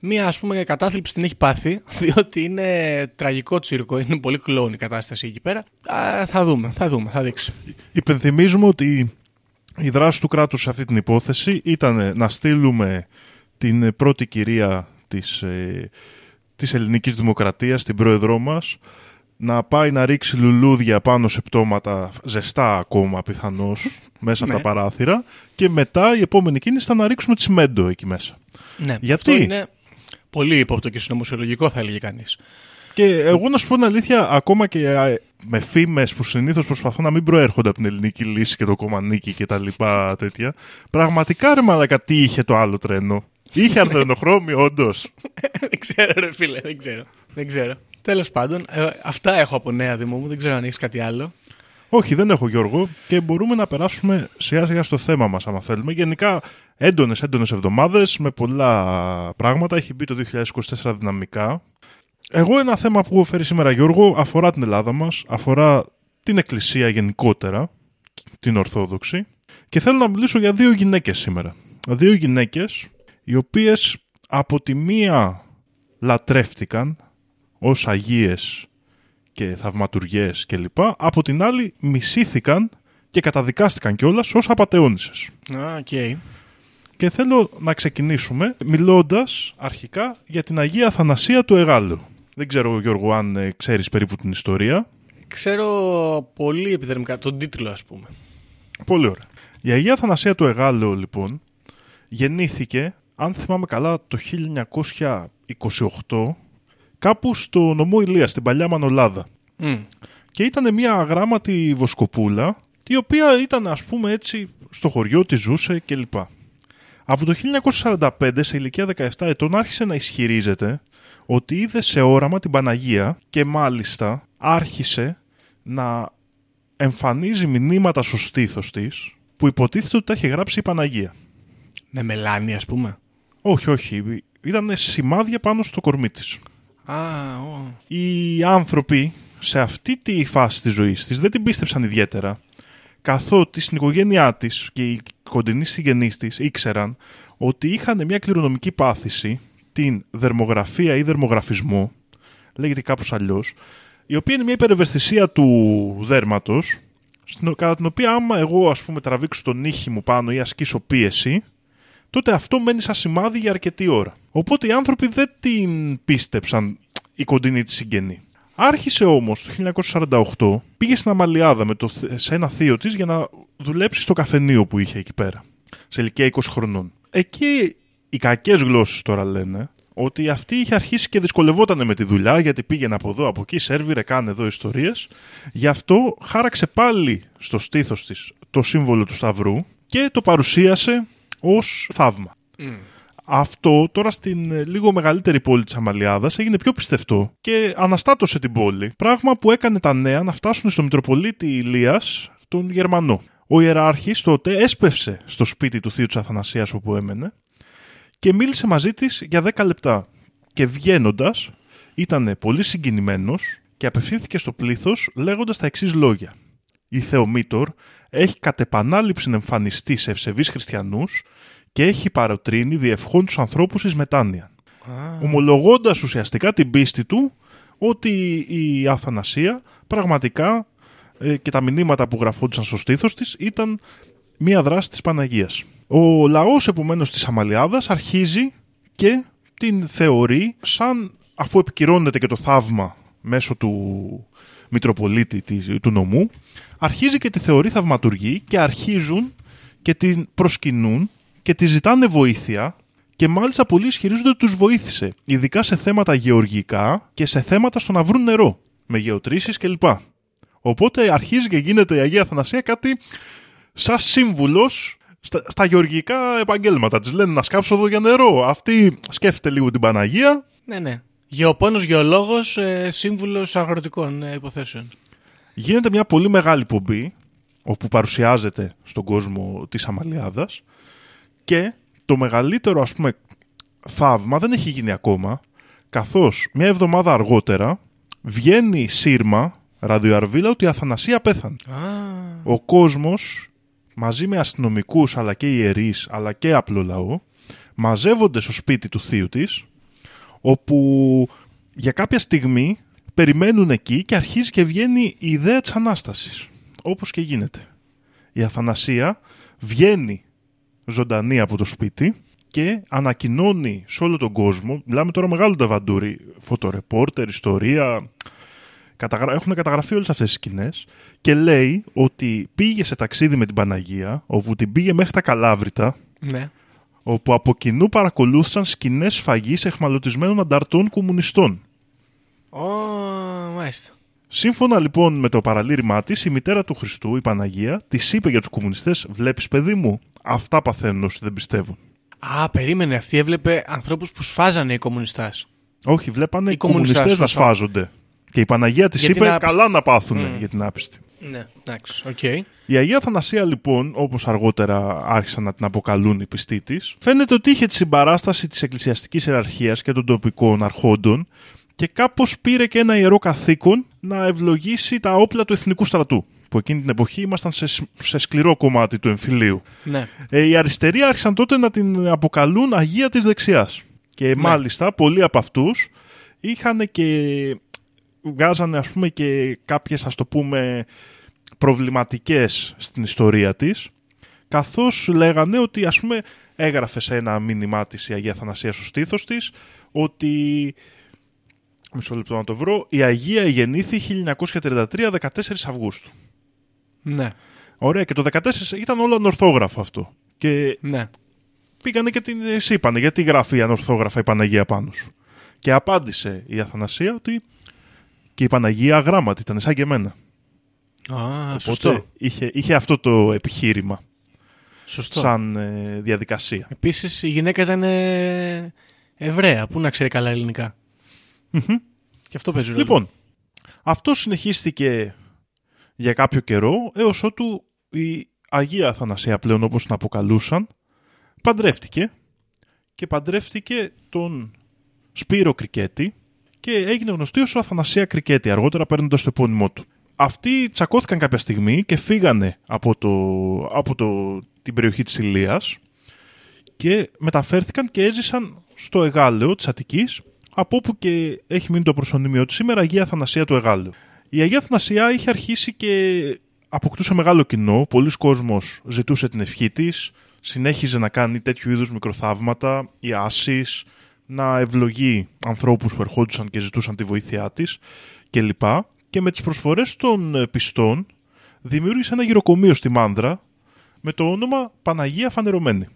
μία ας πούμε κατάθλιψη την έχει πάθει, διότι είναι τραγικό τσίρκο, είναι πολύ κλόουν η κατάσταση εκεί πέρα. Α, θα δούμε, θα δούμε, θα δείξει. Υπενθυμίζουμε ότι η δράση του κράτους σε αυτή την υπόθεση ήταν να στείλουμε την πρώτη κυρία της, ε, της ελληνικής δημοκρατίας, την πρόεδρό μας, να πάει να ρίξει λουλούδια πάνω σε πτώματα ζεστά ακόμα πιθανώς μέσα από Ναι. τα παράθυρα και μετά η επόμενη κίνηση ήταν να ρίξουμε τσιμέντο εκεί μέσα. Ναι, Γιατί; Αυτό είναι πολύ ύποπτο και συνωμοσιολογικό θα έλεγε κανείς. Και εγώ να σου πω την αλήθεια, ακόμα και ε, με φήμες που συνήθως προσπαθούν να μην προέρχονται από την ελληνική λύση και το κομμανίκι και τα λοιπά τέτοια. Πραγματικά ρε μαλακα τι είχε το άλλο τρένο; Είχε αρδενοχρώμιο, όντως. δεν ξέρω ρε φίλε, δεν ξέρω. Δεν ξέρω. Τέλος πάντων, ε, αυτά έχω από νέα Δημό μου, δεν ξέρω αν έχεις κάτι άλλο. Όχι, δεν έχω Γιώργο και μπορούμε να περάσουμε σιγά σιγά στο θέμα μας άμα θέλουμε. Γενικά έντονες έντονες εβδομάδες με πολλά πράγματα. Έχει μπει το 2024 δυναμικά. Εγώ ένα θέμα που έχω φέρει σήμερα Γιώργο αφορά την Ελλάδα μας, αφορά την Εκκλησία γενικότερα, την Ορθόδοξη και θέλω να μιλήσω για δύο γυναίκες σήμερα. Δύο γυναίκες οι οποίες από τη μία λατρεύτηκαν ως αγίες και θαυματουργές κλπ. Από την άλλη μισήθηκαν και καταδικάστηκαν κιόλας ως απατεώνισσες. Α, οκ. Και θέλω να ξεκινήσουμε μιλώντας αρχικά για την Αγία Αθανασία του Αιγάλεω. Δεν ξέρω Γιώργο αν ε, ξέρεις περίπου την ιστορία. Ξέρω πολύ επιδερμικά τον τίτλο ας πούμε. Πολύ ωραία. Η Αγία Θανασία του Εγάλεο, λοιπόν, γεννήθηκε, αν θυμάμαι καλά, το 1928, κάπου στο νομό Ηλίας, στην παλιά Μανολάδα. Μμ. Και ήταν μια αγράμματη βοσκοπούλα, η οποία ήταν, ας πούμε, έτσι, στο χωριό της ζούσε κλπ. Από το 1945, σε ηλικία 17 ετών, άρχισε να ισχυρίζεται ότι είδε σε όραμα την Παναγία και μάλιστα άρχισε να εμφανίζει μηνύματα στο στήθος της που υποτίθεται ότι τα έχει γράψει η Παναγία. Με μελάνη, ας πούμε. Όχι, όχι. Ήταν σημάδια πάνω στο κορμί της. Α, ο. Οι άνθρωποι σε αυτή τη φάση της ζωής της δεν την πίστεψαν ιδιαίτερα καθότι στην οικογένειά της και οι κοντινοί συγγενείς της ήξεραν ότι είχαν μια κληρονομική πάθηση την δερμογραφία ή δερμογραφισμό λέγεται κάπως αλλιώς η οποία είναι μια υπερευαισθησία του δέρματος στην- κατά την οποία άμα εγώ ας πούμε τραβήξω τον νύχι μου πάνω ή ασκήσω πίεση τότε αυτό μένει σαν σημάδι για αρκετή ώρα. Οπότε οι άνθρωποι δεν την πίστεψαν η κοντινή της συγγενή. Άρχισε όμως το 1948, πήγε στην Αμαλιάδα με το, θ- σε ένα θείο της για να δουλέψει στο καφενείο που είχε εκεί πέρα, σε ηλικία 20 χρονών. Εκεί οι κακές γλώσσες τώρα λένε ότι αυτή είχε αρχίσει και δυσκολευόταν με τη δουλειά γιατί πήγαινε από εδώ, από εκεί, σερβιρε, κάνε εδώ ιστορίες. Γι' αυτό χάραξε πάλι στο στήθος της το σύμβολο του Σταυρού και το παρουσίασε ως θαύμα. Αυτό τώρα στην ε, λίγο μεγαλύτερη πόλη της Αμαλιάδας έγινε πιο πιστευτό και αναστάτωσε την πόλη, πράγμα που έκανε τα νέα να φτάσουν στο Μητροπολίτη Ηλίας, τον Γερμανό. Ο ιεράρχης τότε έσπευσε στο σπίτι του θείου της Αθανασίας όπου έμενε και μίλησε μαζί της για 10 λεπτά. Και βγαίνοντας, ήταν πολύ συγκινημένος και απευθύνθηκε στο πλήθος λέγοντας τα εξής λόγια. Η Θεομήτωρ έχει κατ' επανάληψη εμφανιστεί σε ευσεβείς χριστιανούς και έχει παροτρύνει διευχών τους ανθρώπους εις μετάνοια. Ομολογώντας ουσιαστικά την πίστη του ότι η Αθανασία πραγματικά ε, και τα μηνύματα που γραφόντουσαν στο στήθος της ήταν μία δράση της Παναγίας. Ο λαός επομένως της Αμαλιάδας αρχίζει και την θεωρεί σαν αφού επικυρώνεται και το θαύμα μέσω του Μητροπολίτη της- του νομού αρχίζει και τη θεωρεί θαυματουργή και αρχίζουν και την προσκυνούν και τη ζητάνε βοήθεια και μάλιστα πολλοί ισχυρίζονται ότι τους βοήθησε ειδικά σε θέματα γεωργικά και σε θέματα στο να βρουν νερό με γεωτρήσεις κλπ. Οπότε αρχίζει και γίνεται η Αγία Αθανασία κάτι σαν σύμβουλος στα, στα γεωργικά επαγγέλματα. Της λένε να σκάψω εδώ για νερό. Αυτή σκέφτεται λίγο την Παναγία. Ναι, ναι. Γεωπόνος, γεωλόγος, ε, σύμβουλος αγροτικών ε, υποθέσεων. Γίνεται μια πολύ μεγάλη πομπή όπου παρουσιάζεται στον κόσμο της Αμαλιάδας και το μεγαλύτερο ας πούμε θαύμα δεν έχει γίνει ακόμα καθώς μια εβδομάδα αργότερα βγαίνει σύρμα ραδιοαρβίλα ότι η Αθανασία πέθανε. Ο κόσμος μαζί με αστυνομικούς αλλά και ιερείς αλλά και απλό λαό μαζεύονται στο σπίτι του θείου της όπου για κάποια στιγμή περιμένουν εκεί και αρχίζει και βγαίνει η ιδέα της Ανάστασης όπως και γίνεται. Η Αθανασία βγαίνει ζωντανή από το σπίτι και ανακοινώνει σε όλο τον κόσμο, μιλάμε τώρα μεγάλο ταβαντούρι, φωτορεπόρτερ, ιστορία, καταγρα... έχουν καταγραφεί όλες αυτές τις σκηνές και λέει ότι πήγε σε ταξίδι με την Παναγία, όπου την πήγε μέχρι τα Καλάβρητα, Ναι. όπου από κοινού παρακολούθησαν σκηνές σφαγής εχμαλωτισμένων ανταρτών κομμουνιστών. Ω, μάλιστα. Σύμφωνα λοιπόν με το παραλήρημά της, η μητέρα του Χριστού, η Παναγία, της είπε για τους κομμουνιστές: Βλέπεις, παιδί μου, αυτά παθαίνουν όσοι δεν πιστεύουν. Α, περίμενε. Αυτή έβλεπε ανθρώπους που σφάζανε οι κομμουνιστάς. Όχι, βλέπανε Οι οι κομμουνιστές κομμουνιστές, να σωστά. σφάζονται. Και η Παναγία της Για την είπε: άπιστη. Καλά να πάθουν Μμ. για την άπιστη. Ναι, εντάξει. Οκ. Η Αγία Αθανασία, λοιπόν, όπως αργότερα άρχισαν να την αποκαλούν οι πιστοί της, φαίνεται ότι είχε τη συμπαράσταση της εκκλησιαστικής ιεραρχίας και των τοπικών αρχόντων και κάπως πήρε και ένα ιερό καθήκον να ευλογήσει τα όπλα του εθνικού στρατού. Που εκείνη την εποχή ήμασταν σε, σ- σε σκληρό κομμάτι του εμφυλίου. Ναι. Ε, οι αριστεροί άρχισαν τότε να την αποκαλούν Αγία της Δεξιάς. Και μάλιστα πολλοί από αυτούς είχαν και βγάζανε ας πούμε και κάποιες ας το πούμε προβληματικές στην ιστορία της καθώς λέγανε ότι ας πούμε έγραφε σε ένα μήνυμά της η Αγία Θανασία στο στήθος της ότι μισό λεπτό να το βρω η Αγία γεννήθη 1933 14 Αυγούστου Ναι. Ωραία, και το 14 ήταν όλο ανορθόγραφο αυτό. Και Ναι. πήγανε και την ε, είπανε γιατί γράφει ανορθόγραφα η Παναγία πάνω σου. Και απάντησε η Αθανασία ότι και η Παναγία αγράμματη ήταν σαν και εμένα. Α, Οπότε σωστό. είχε, είχε αυτό το επιχείρημα σωστό. σαν ε, διαδικασία. Επίσης η γυναίκα ήταν ε, Εβραία. Πού να ξέρει καλά ελληνικά; Και αυτό παίζει ρόλο. Λοιπόν, αυτό συνεχίστηκε για κάποιο καιρό έως ότου η Αγία Αθανασία πλέον όπως την αποκαλούσαν παντρεύτηκε και παντρεύτηκε τον Σπύρο Κρικέτη και έγινε γνωστή ως Αθανασία Κρικέτη αργότερα παίρνοντας το επώνυμό του. Αυτοί τσακώθηκαν κάποια στιγμή και φύγανε από, το, από το, την περιοχή της Ηλίας και μεταφέρθηκαν και έζησαν στο Εγάλεο της Αττικής από όπου και έχει μείνει το προσωνύμιο της σήμερα Αγία Αθανασία του Εγάλεου. Η Αγία Αθανασία είχε αρχίσει και αποκτούσε μεγάλο κοινό, πολλοί κόσμος ζητούσε την ευχή της, συνέχιζε να κάνει τέτοιου είδους μικροθαύματα, οι άσεις, να ευλογεί ανθρώπους που ερχόντουσαν και ζητούσαν τη βοήθειά της κλπ. Και με τις προσφορές των ε, πιστών δημιούργησε ένα γυροκομείο στη Μάνδρα με το όνομα Παναγία Φανερωμένη.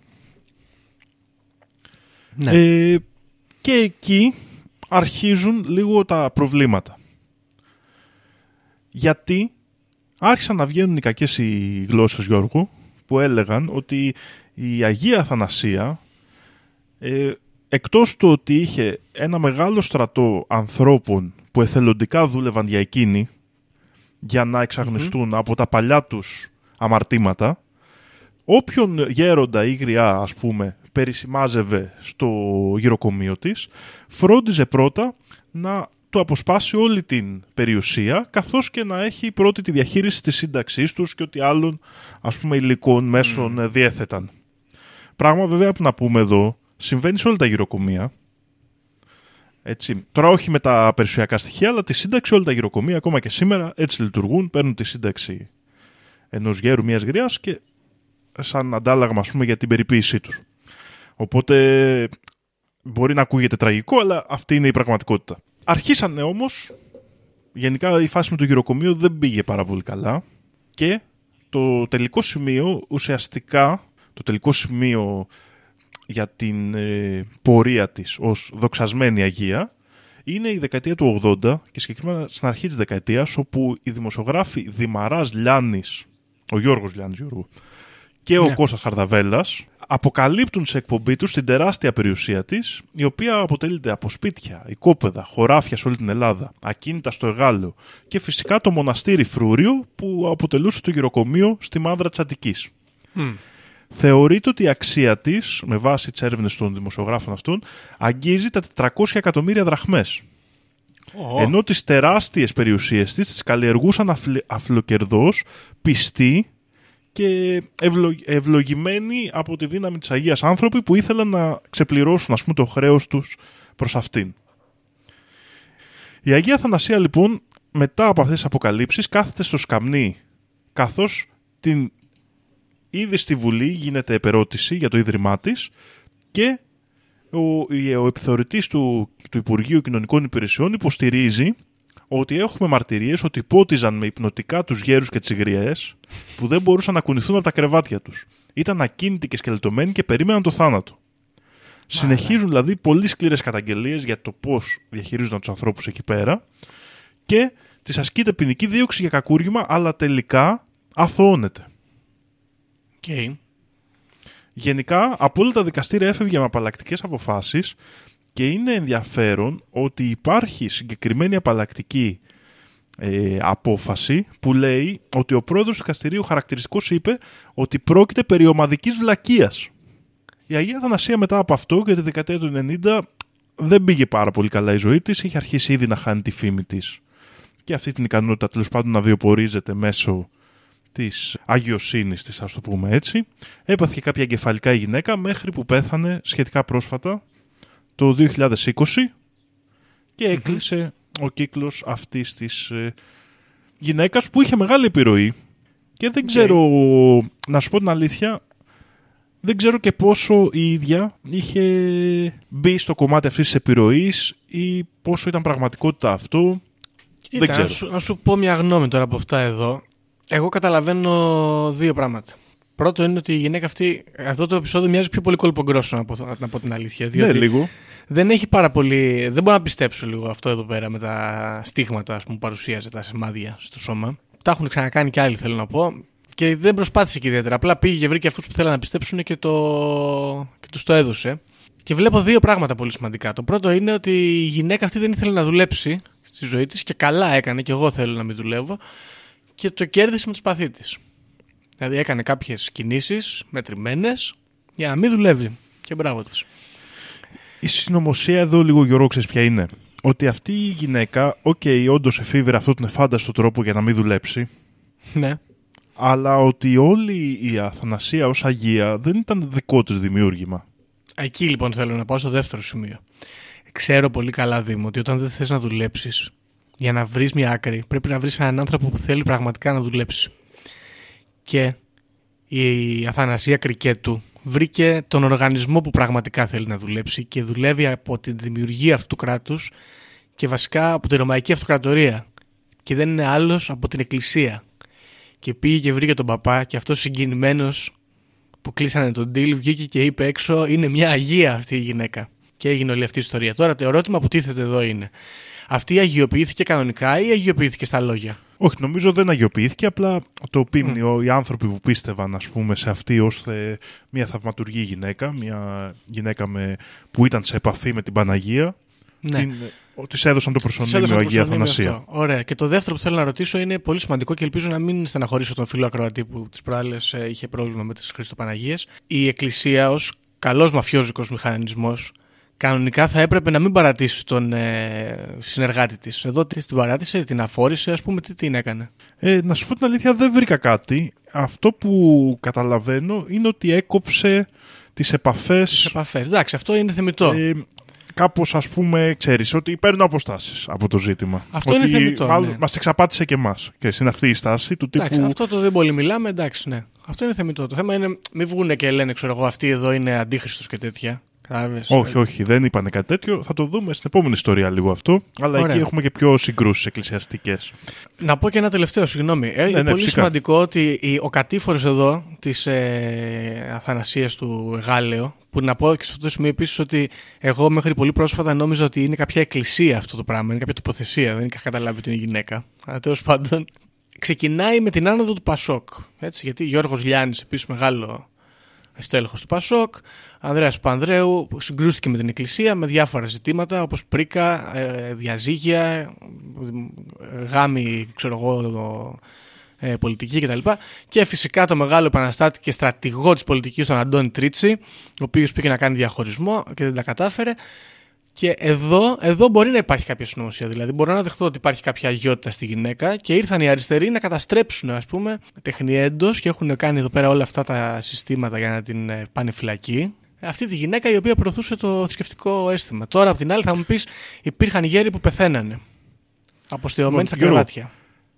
Ναι. Ε, και εκεί αρχίζουν λίγο τα προβλήματα. Γιατί άρχισαν να βγαίνουν οι κακές οι γλώσσες Γιώργου που έλεγαν ότι η Αγία Αθανασία ε, εκτός του ότι είχε ένα μεγάλο στρατό ανθρώπων που εθελοντικά δούλευαν για εκείνη για να εξαγνιστούν από τα παλιά τους αμαρτήματα όποιον γέροντα ή γριά ας πούμε περισημάζευε στο γυροκομείο της φρόντιζε πρώτα να του αποσπάσει όλη την περιουσία καθώς και να έχει πρώτη τη διαχείριση της σύνταξής τους και ότι άλλων ας πούμε υλικών μέσων mm. διέθεταν. Πράγμα βέβαια που να πούμε εδώ συμβαίνει σε όλα τα γυροκομεία έτσι. Τώρα όχι με τα περιουσιακά στοιχεία, αλλά τη σύνταξη όλα τα γυροκομεία ακόμα και σήμερα έτσι λειτουργούν. Παίρνουν τη σύνταξη ενός γέρου μιας γριάς και σαν αντάλλαγμα ας πούμε, για την περιποίησή τους. Οπότε μπορεί να ακούγεται τραγικό, αλλά αυτή είναι η πραγματικότητα. Αρχίσανε όμως, γενικά η φάση με το γυροκομείο δεν πήγε πάρα πολύ καλά και το τελικό σημείο ουσιαστικά, το τελικό σημείο για την ε, πορεία της ως δοξασμένη Αγία είναι η δεκαετία του 80 και συγκεκριμένα στην αρχή της δεκαετίας όπου οι δημοσιογράφοι Δημαράς Λιάννης, ο Γιώργος Λιάννης Γιώργου, και ο Ναι. Κώστας Χαρδαβέλλας αποκαλύπτουν σε εκπομπή τους την τεράστια περιουσία της η οποία αποτελείται από σπίτια, οικόπεδα, χωράφια σε όλη την Ελλάδα, ακίνητα στο Εγάλεο και φυσικά το μοναστήρι Φρούριο που αποτελούσε το γυροκομείο στη Μάνδρα της Αττικής. Θεωρείται ότι η αξία της, με βάση τις έρευνες των δημοσιογράφων αυτών, αγγίζει τα 400 εκατομμύρια δραχμές. Ενώ τις τεράστιες περιουσίες της τις καλλιεργούσαν αφλ- αφιλοκερδώς, πιστοί και ευλο- ευλογημένοι από τη δύναμη της Αγίας άνθρωποι που ήθελαν να ξεπληρώσουν ας πούμε, το χρέος τους προς αυτήν. Η Αγία Θανασία λοιπόν μετά από αυτές τις αποκαλύψεις κάθεται στο σκαμνί καθώς την ήδη στη Βουλή γίνεται επερώτηση για το Ίδρυμά της και ο, η- ο επιθεωρητής του, του Υπουργείου Κοινωνικών Υπηρεσιών υποστηρίζει ότι έχουμε μαρτυρίες ότι πότιζαν με υπνοτικά τους γέρους και τις γριές που δεν μπορούσαν να κουνηθούν από τα κρεβάτια τους. Ήταν ακίνητοι και σκελετωμένοι και περίμεναν το θάνατο. Συνεχίζουν δηλαδή πολύ σκληρές καταγγελίες για το πώς διαχειρίζονταν τους ανθρώπους εκεί πέρα και της ασκείται ποινική δίωξη για κακούργημα αλλά τελικά αθωώνεται. Οκ. Γενικά, από όλα τα δικαστήρια έφευγε με απαλλακτικές αποφάσεις και είναι ενδιαφέρον ότι υπάρχει συγκεκριμένη απαλλακτική ε, απόφαση που λέει ότι ο πρόεδρος του δικαστηρίου χαρακτηριστικός είπε ότι πρόκειται περί ομαδικής βλακείας. Η Αγία Θανασία μετά από αυτό και τη δεκαετία του 90 δεν πήγε πάρα πολύ καλά η ζωή της, είχε αρχίσει ήδη να χάνει τη φήμη της και αυτή την ικανότητα τέλος πάντων να βιοπορίζεται μέσω της αγιοσύνης της, ας το πούμε έτσι. Έπαθε και κάποια εγκεφαλικά η γυναίκα μέχρι που πέθανε σχετικά πρόσφατα το 2020 και έκλεισε ο κύκλος αυτής της ε, γυναίκας που είχε μεγάλη επιρροή και δεν ξέρω, να σου πω την αλήθεια, δεν ξέρω και πόσο η ίδια είχε μπει στο κομμάτι αυτής της επιρροής ή πόσο ήταν πραγματικότητα αυτό. Κοίτα, ξέρω. Να σου, να σου πω μια γνώμη τώρα από αυτά εδώ. Εγώ καταλαβαίνω δύο πράγματα. Πρώτο είναι ότι η γυναίκα αυτή, αυτό το επεισόδιο μοιάζει πιο πολύ κολπογκρόσο, να πω, να πω την αλήθεια. Ναι, Διότι λίγο. δεν έχει πάρα πολύ. Δεν μπορώ να πιστέψω λίγο αυτό εδώ πέρα με τα στίγματα ας πούμε, που παρουσίαζε, τα σημάδια στο σώμα. Τα έχουν ξανακάνει και άλλοι, θέλω να πω. Και δεν προσπάθησε και ιδιαίτερα. Απλά πήγε και βρήκε αυτούς που θέλανε να πιστέψουν και, το... και τους το έδωσε. Και βλέπω δύο πράγματα πολύ σημαντικά. Το πρώτο είναι ότι η γυναίκα αυτή δεν ήθελε να δουλέψει στη ζωή της και καλά έκανε, και εγώ θέλω να μην δουλεύω. Και το κέρδισε με το σπαθί της. Δηλαδή έκανε κάποιες κινήσεις μετρημένες για να μην δουλεύει. Και μπράβο της. Η συνωμοσία εδώ λίγο Γιώργο ξέρεις ποια είναι. Ότι αυτή η γυναίκα, ok, okay, όντως εφηύρε αυτόν τον ευφάνταστο τρόπο για να μην δουλέψει, Ναι. αλλά ότι όλη η Αθανασία ως Αγία δεν ήταν δικό της δημιούργημα. Εκεί λοιπόν θέλω να πάω στο δεύτερο σημείο. Ξέρω πολύ καλά, Δήμο, ότι όταν δεν θες να δουλέψεις, για να βρεις μια άκρη, πρέπει να βρεις έναν άνθρωπο που θέλει πραγματικά να δουλέψει. Και η Αθανασία Κρικέτου βρήκε τον οργανισμό που πραγματικά θέλει να δουλέψει και δουλεύει από τη δημιουργία αυτού του κράτους και βασικά από τη Ρωμαϊκή Αυτοκρατορία. Και δεν είναι άλλος από την Εκκλησία. Και πήγε και βρήκε τον παπά και αυτός συγκινημένος που κλείσανε τον deal βγήκε και είπε έξω είναι μια αγία αυτή η γυναίκα. Και έγινε όλη αυτή η ιστορία. Τώρα το ερώτημα που τίθεται εδώ είναι αυτή αγιοποιήθηκε κανονικά ή αγιοποιήθηκε στα λόγια; Όχι, νομίζω δεν αγιοποιήθηκε, απλά το πίμνιο, οι άνθρωποι που πίστευαν ας πούμε, σε αυτή ως θε- μια θαυματουργή γυναίκα, μια γυναίκα με, που ήταν σε επαφή με την Παναγία, Ναι. την, της έδωσαν το Της προσωνύμιο έδωσαν το Αγία προσωνύμιο Αθανασία. αυτό. Ωραία. Και το δεύτερο που θέλω να ρωτήσω είναι πολύ σημαντικό και ελπίζω να μην στεναχωρήσω τον φίλο ακροατή που τις προάλλες είχε πρόβλημα με τις Χριστοπαναγίε. Η Εκκλησία ως καλός μαφιόζικος μηχανισμός κανονικά θα έπρεπε να μην παρατήσει τον ε, συνεργάτη της. Εδώ τι την παράτησε, την αφόρησε, ας πούμε, τι την έκανε; Ε, να σου πω την αλήθεια, δεν βρήκα κάτι. Αυτό που καταλαβαίνω είναι ότι έκοψε τις επαφές Τις επαφές. Εντάξει, αυτό είναι θεμητό. ε, κάπως ας πούμε, ξέρεις, ότι παίρνουν αποστάσεις από το ζήτημα. Αυτό ότι είναι θεμιτό, Μάλλον ναι. μας εξαπάτησε και εμάς. Και είναι αυτή η στάση του τύπου... Εντάξει, αυτό το δεν πολύ μιλάμε, εντάξει, ναι. Αυτό είναι θεμητό. Το θέμα είναι μην βγουν και λένε, ξέρω εγώ, αυτοί εδώ είναι αντίχρηστο και τέτοια. Κατάλαβες. Όχι, όχι, δεν είπανε κάτι τέτοιο. Θα το δούμε στην επόμενη ιστορία λίγο αυτό. Αλλά Ωραία. εκεί έχουμε και πιο συγκρούσεις εκκλησιαστικές. Να πω και ένα τελευταίο, συγγνώμη. Ε, είναι ναι, πολύ φυσικά. σημαντικό ότι η- ο κατήφορος εδώ της ε, Αθανασίας του Γάλεο, που να πω και σε αυτό το σημείο επίσης ότι εγώ μέχρι πολύ πρόσφατα νόμιζα ότι είναι κάποια εκκλησία αυτό το πράγμα, είναι κάποια τοποθεσία, δεν είχα καταλάβει ότι είναι γυναίκα. Αλλά τέλος πάντων, ξεκινάει με την άνοδο του Πασόκ. Έτσι, γιατί Γιώργος Λιάννης, επίσης μεγάλο στέλεχος του Πασόκ, Ανδρέας Πανδρέου συγκρούστηκε με την Εκκλησία με διάφορα ζητήματα όπως πρίκα, ε, διαζύγια, ε, γάμοι, ξέρω εγώ, ε, πολιτική κτλ. Και φυσικά το μεγάλο επαναστάτη και στρατηγό της πολιτικής τον Αντώνη Τρίτσι, ο οποίος πήγε να κάνει διαχωρισμό και δεν τα κατάφερε. Και εδώ, εδώ μπορεί να υπάρχει κάποια συνωμοσία. Δηλαδή, μπορώ να δεχτώ ότι υπάρχει κάποια αγιότητα στη γυναίκα και ήρθαν οι αριστεροί να καταστρέψουν, ας πούμε, τεχνιέντο και έχουν κάνει εδώ πέρα όλα αυτά τα συστήματα για να την ε, πάνε φυλακή. Αυτή τη γυναίκα η οποία προωθούσε το θρησκευτικό αίσθημα. Τώρα, απ' την άλλη, θα μου πεις, υπήρχαν γέροι που πεθαίνανε. Αποστεωμένοι στα Γιώργο, κρεβάτια.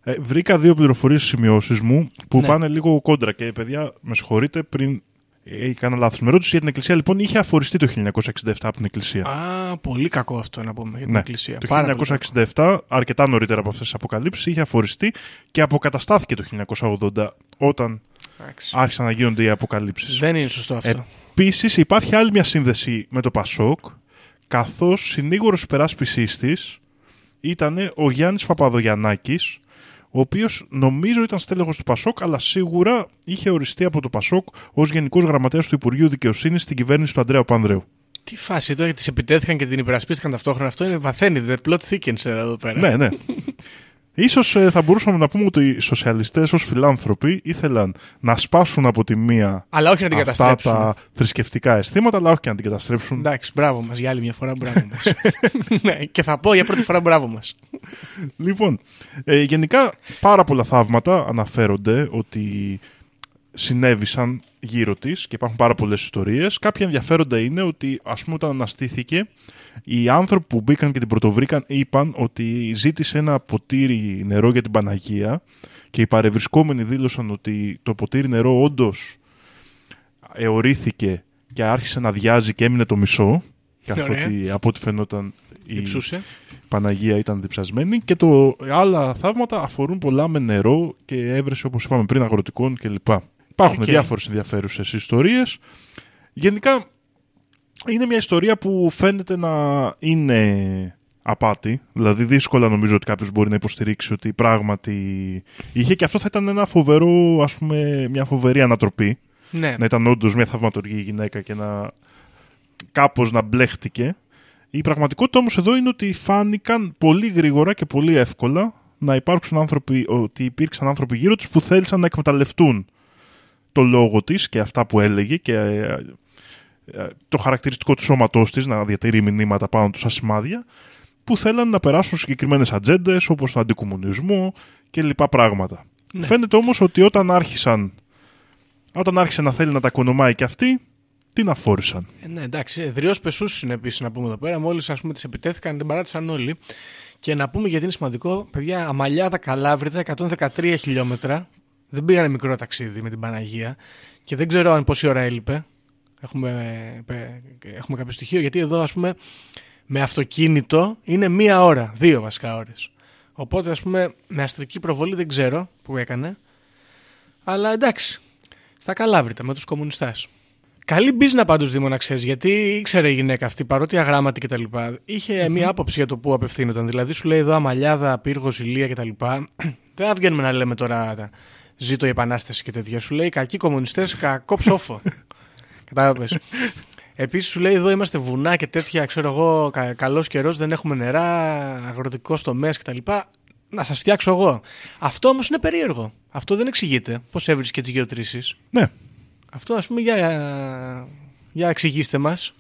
Ε, βρήκα δύο πληροφορίες στις σημειώσεις μου που Ναι. πάνε λίγο κόντρα. Και παιδιά, με συγχωρείτε, πριν ε, έκανα λάθος. Με ρώτηση για την Εκκλησία, λοιπόν, είχε αφοριστεί το 1967 από την Εκκλησία. Α, πολύ κακό αυτό να πούμε για την Ναι. Εκκλησία. Το Πάρα πολύ 1967, αρκετά νωρίτερα από αυτές τις αποκαλύψεις, είχε αφοριστεί και αποκαταστάθηκε το 1980 όταν κακό. Εντάξει. άρχισαν να γίνονται οι αποκαλύψεις. Δεν είναι σωστό αυτό. Επίσης, υπάρχει άλλη μια σύνδεση με το Πασόκ, καθώς συνήγορος υπεράσπιση της ήταν ο Γιάννης Παπαδογιαννάκης, ο οποίος νομίζω ήταν στέλεχος του Πασόκ, αλλά σίγουρα είχε οριστεί από το Πασόκ ως Γενικός Γραμματέας του Υπουργείου Δικαιοσύνης στην κυβέρνηση του Ανδρέα Πανδρέου. Τι φάση τώρα, τη επιτέθηκαν και την υπερασπίστηκαν ταυτόχρονα. Αυτό είναι βαθαίνει. The plot thickens εδώ πέρα. ναι, ναι. Ίσως ε, θα μπορούσαμε να πούμε ότι οι σοσιαλιστές ως φιλάνθρωποι ήθελαν να σπάσουν από τη μία Αλλά όχι να την αυτά καταστρέψουν. τα θρησκευτικά αισθήματα, αλλά όχι και να την καταστρέψουν. Εντάξει, μπράβο μας για άλλη μια φορά, μπράβο μας. ναι, και θα πω για πρώτη φορά μπράβο μας. Λοιπόν, ε, γενικά πάρα πολλά θαύματα αναφέρονται ότι συνέβησαν γύρω της και υπάρχουν πάρα πολλές ιστορίες. Κάποια ενδιαφέροντα είναι ότι ας πούμε όταν αναστήθηκε οι άνθρωποι που μπήκαν και την πρωτοβρήκαν είπαν ότι ζήτησε ένα ποτήρι νερό για την Παναγία και οι παρευρισκόμενοι δήλωσαν ότι το ποτήρι νερό όντως αιωρήθηκε και άρχισε να αδειάζει και έμεινε το μισό καθότι από ό,τι φαινόταν η διψούσε. Παναγία ήταν διψασμένη και το άλλα θαύματα αφορούν πολλά με νερό και εύρεση όπως είπαμε πριν αγροτικών κλπ. Υπάρχουν Οκ. διάφορες ενδιαφέρουσες ιστορίες. Γενικά είναι μια ιστορία που φαίνεται να είναι απάτη. Δηλαδή δύσκολα νομίζω ότι κάποιος μπορεί να υποστηρίξει ότι πράγματι είχε και αυτό θα ήταν ένα φοβερό, ας πούμε, μια φοβερή ανατροπή. Ναι. Να ήταν όντως μια θαυματουργή γυναίκα και να κάπως να μπλέχτηκε. Η πραγματικότητα όμως εδώ είναι ότι φάνηκαν πολύ γρήγορα και πολύ εύκολα να υπάρξουν άνθρωποι, ότι υπήρξαν άνθρωποι γύρω τους που θέλησαν να εκμεταλλευτούν το λόγο της και αυτά που έλεγε και ε, ε, το χαρακτηριστικό του σώματός της να διατηρεί μηνύματα πάνω του σαν σημάδια που θέλαν να περάσουν συγκεκριμένες ατζέντες όπως τον αντικομουνισμό και λοιπά πράγματα. Ναι. Φαίνεται όμως ότι όταν άρχισαν όταν άρχισε να θέλει να τα κονομάει και αυτή, την αφόρησαν. Ε, ναι, εντάξει. Εδριώ πεσούς είναι επίσης να πούμε εδώ πέρα. Μόλις τις επιτέθηκαν, την παράτησαν όλοι. Και να πούμε γιατί είναι σημαντικό, παιδιά, Αμαλιάδα Καλάβρητα, 113 χιλιόμετρα. Δεν πήγανε μικρό ταξίδι με την Παναγία. Και δεν ξέρω αν πόση ώρα έλειπε. Έχουμε, πε- έχουμε κάποιο στοιχείο, γιατί εδώ, ας πούμε, με αυτοκίνητο είναι μία ώρα, δύο βασικά ώρες. Οπότε, ας πούμε, με αστρική προβολή δεν ξέρω που έκανε. Αλλά εντάξει, στα Καλάβρητα με τους κομμουνιστές. Καλή μπίζνα πάντως Δήμο να ξέρεις, γιατί ήξερε η γυναίκα αυτή, παρότι αγράμματη κτλ. Είχε μία άποψη για το πού απευθύνονταν. Δηλαδή σου λέει εδώ Αμαλιάδα, Πύργος, Ηλία κτλ. Δεν θα βγαίνουμε να λέμε τώρα τα- ζήτω η Επανάσταση και τέτοια. Σου λέει κακοί κομμουνιστές, κακό ψόφο. Κατάλαβες. Επίσης σου λέει εδώ είμαστε βουνά και τέτοια, ξέρω εγώ, κα, καλός καιρός, δεν έχουμε νερά, αγροτικό τομέας κτλ. Να σας φτιάξω εγώ. Αυτό όμως είναι περίεργο. Αυτό δεν εξηγείται. Πώς έβρισκε τις γεωτρήσεις. Ναι, Αυτό ας πούμε για, για εξηγήστε μας